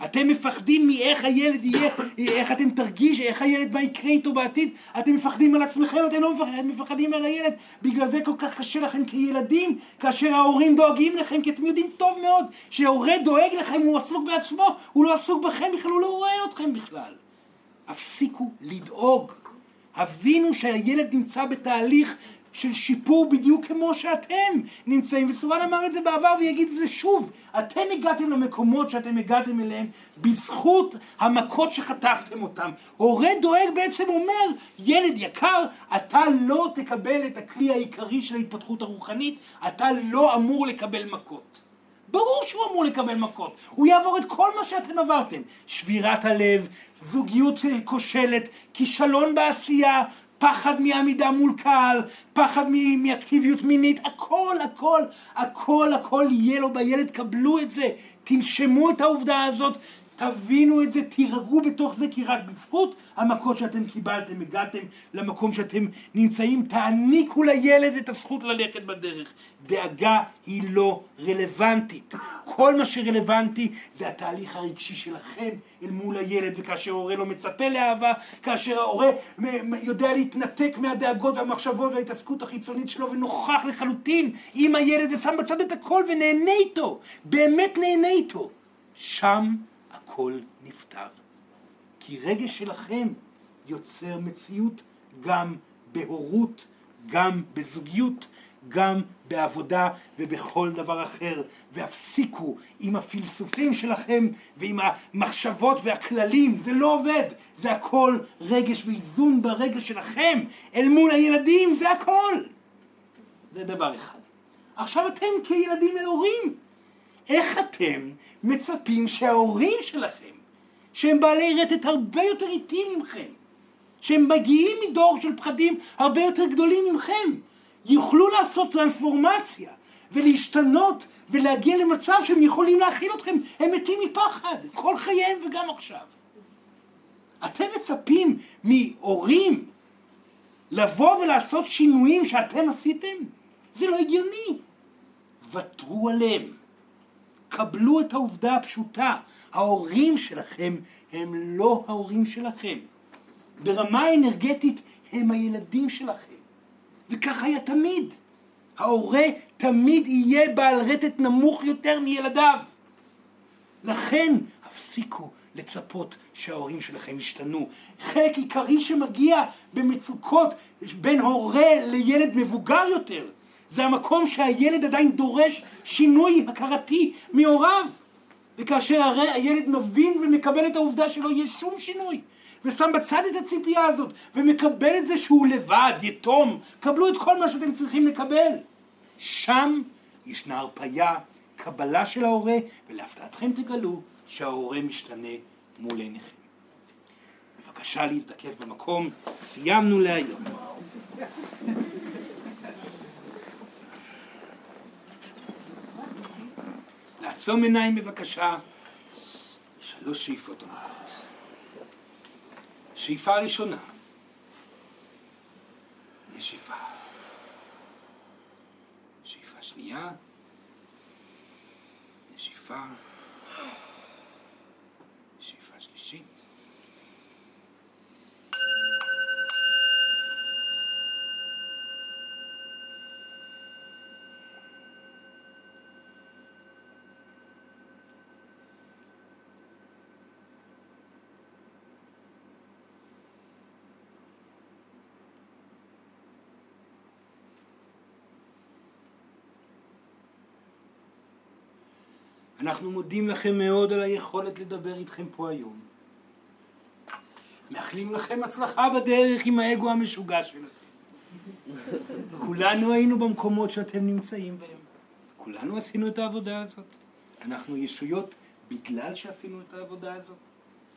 אתם מפחדים מאיך הילד יהיה, איך אתם תרגיש, איך הילד, מה יקרה איתו בעתיד, אתם מפחדים על עצמכם, אתם לא מפחדים, מפחדים על הילד, בגלל זה כל כך קשה לכם כילדים, כאשר ההורים דואגים לכם, כי אתם יודעים טוב מאוד שההורה דואג לכם, הוא עסוק בעצמו, הוא לא עסוק בכם בכלל, הוא לא רואה אתכם בכלל. הפסיקו לדאוג. הבינו שהילד נמצא בתהליך של שיפור בדיוק כמו שאתם נמצאים, וסורן אמר את זה בעבר ויגיד את זה שוב, אתם הגעתם למקומות שאתם הגעתם אליהם בזכות המכות שחטפתם אותם. הורה דואג בעצם אומר, ילד יקר, אתה לא תקבל את הכלי העיקרי של ההתפתחות הרוחנית, אתה לא אמור לקבל מכות. ברור שהוא אמור לקבל מכות. הוא יעבור את כל מה שאתם עברתם. שבירת הלב, זוגיות כושלת, כישלון בעשייה, פחד מעמידה מול קהל, פחד מאקטיביות מינית, הכל, הכל, הכל, הכל יהיה לו בילד, קבלו את זה, תנשמו את העובדה הזאת, תבינו את זה, תירגעו בתוך זה, כי רק בזכות המכות שאתם קיבלתם, הגעתם למקום שאתם נמצאים, תעניקו לילד את הזכות ללכת בדרך. דאגה היא לא רלוונטית. כל מה שרלוונטי זה התהליך הרגשי שלכם אל מול הילד, וכאשר ההורה לא מצפה לאהבה, כאשר ההורה יודע להתנתק מהדאגות והמחשבות וההתעסקות החיצונית שלו ונוכח לחלוטין עם הילד ושם בצד את הכל ונהנה איתו, באמת נהנה איתו. שם הכל נפתר. כי רגש שלכם יוצר מציאות גם בהורות, גם בזוגיות, גם בעבודה ובכל דבר אחר. והפסיקו עם הפילסופים שלכם ועם המחשבות והכללים, זה לא עובד. זה הכל רגש ואיזון ברגש שלכם אל מול הילדים, זה הכל. זה דבר אחד. עכשיו אתם כילדים אל הורים. איך אתם מצפים שההורים שלכם, שהם בעלי רטט הרבה יותר איטיים ממכם, שהם מגיעים מדור של פחדים הרבה יותר גדולים ממכם, יוכלו לעשות טרנספורמציה ולהשתנות ולהגיע למצב שהם יכולים להכיל אתכם, הם מתים מפחד, כל חייהם וגם עכשיו. אתם מצפים מהורים לבוא ולעשות שינויים שאתם עשיתם? זה לא הגיוני. ותרו עליהם. קבלו את העובדה הפשוטה, ההורים שלכם הם לא ההורים שלכם. ברמה האנרגטית הם הילדים שלכם. וכך היה תמיד. ההורה תמיד יהיה בעל רטט נמוך יותר מילדיו. לכן הפסיקו לצפות שההורים שלכם ישתנו. חלק עיקרי שמגיע במצוקות בין הורה לילד מבוגר יותר זה המקום שהילד עדיין דורש שינוי הכרתי מהוריו. וכאשר הרי הילד מבין ומקבל את העובדה שלא יהיה שום שינוי, ושם בצד את הציפייה הזאת, ומקבל את זה שהוא לבד, יתום, קבלו את כל מה שאתם צריכים לקבל. שם ישנה הרפייה, קבלה של ההורה, ולהפתעתכם תגלו שההורה משתנה מול עיניכם. בבקשה להזדקף במקום, סיימנו להיום. לעצום עיניים בבקשה, שלוש שאיפות עמוקות. שאיפה ראשונה, נשיפה. שאיפה שנייה, נשיפה. אנחנו מודים לכם מאוד על היכולת לדבר איתכם פה היום. מאחלים לכם הצלחה בדרך עם האגו המשוגע שלכם. כולנו היינו במקומות שאתם נמצאים בהם. כולנו עשינו את העבודה הזאת. אנחנו ישויות בגלל שעשינו את העבודה הזאת.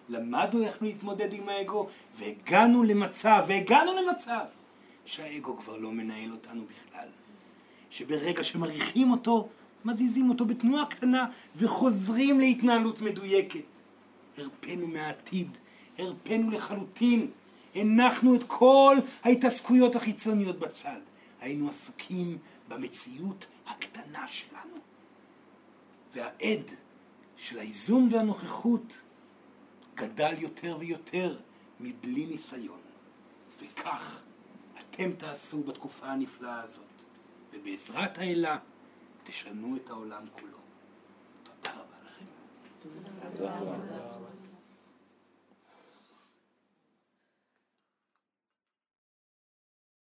למדנו איך להתמודד עם האגו, והגענו למצב, והגענו למצב, שהאגו כבר לא מנהל אותנו בכלל. שברגע שמריחים אותו, מזיזים אותו בתנועה קטנה וחוזרים להתנהלות מדויקת. הרפאנו מהעתיד, הרפאנו לחלוטין, הנחנו את כל ההתעסקויות החיצוניות בצד. היינו עסוקים במציאות הקטנה שלנו. והעד של האיזון והנוכחות גדל יותר ויותר מבלי ניסיון. וכך אתם תעשו בתקופה הנפלאה הזאת, ובעזרת האלה תשנו את העולם כולו. תודה רבה לכם. תודה רבה.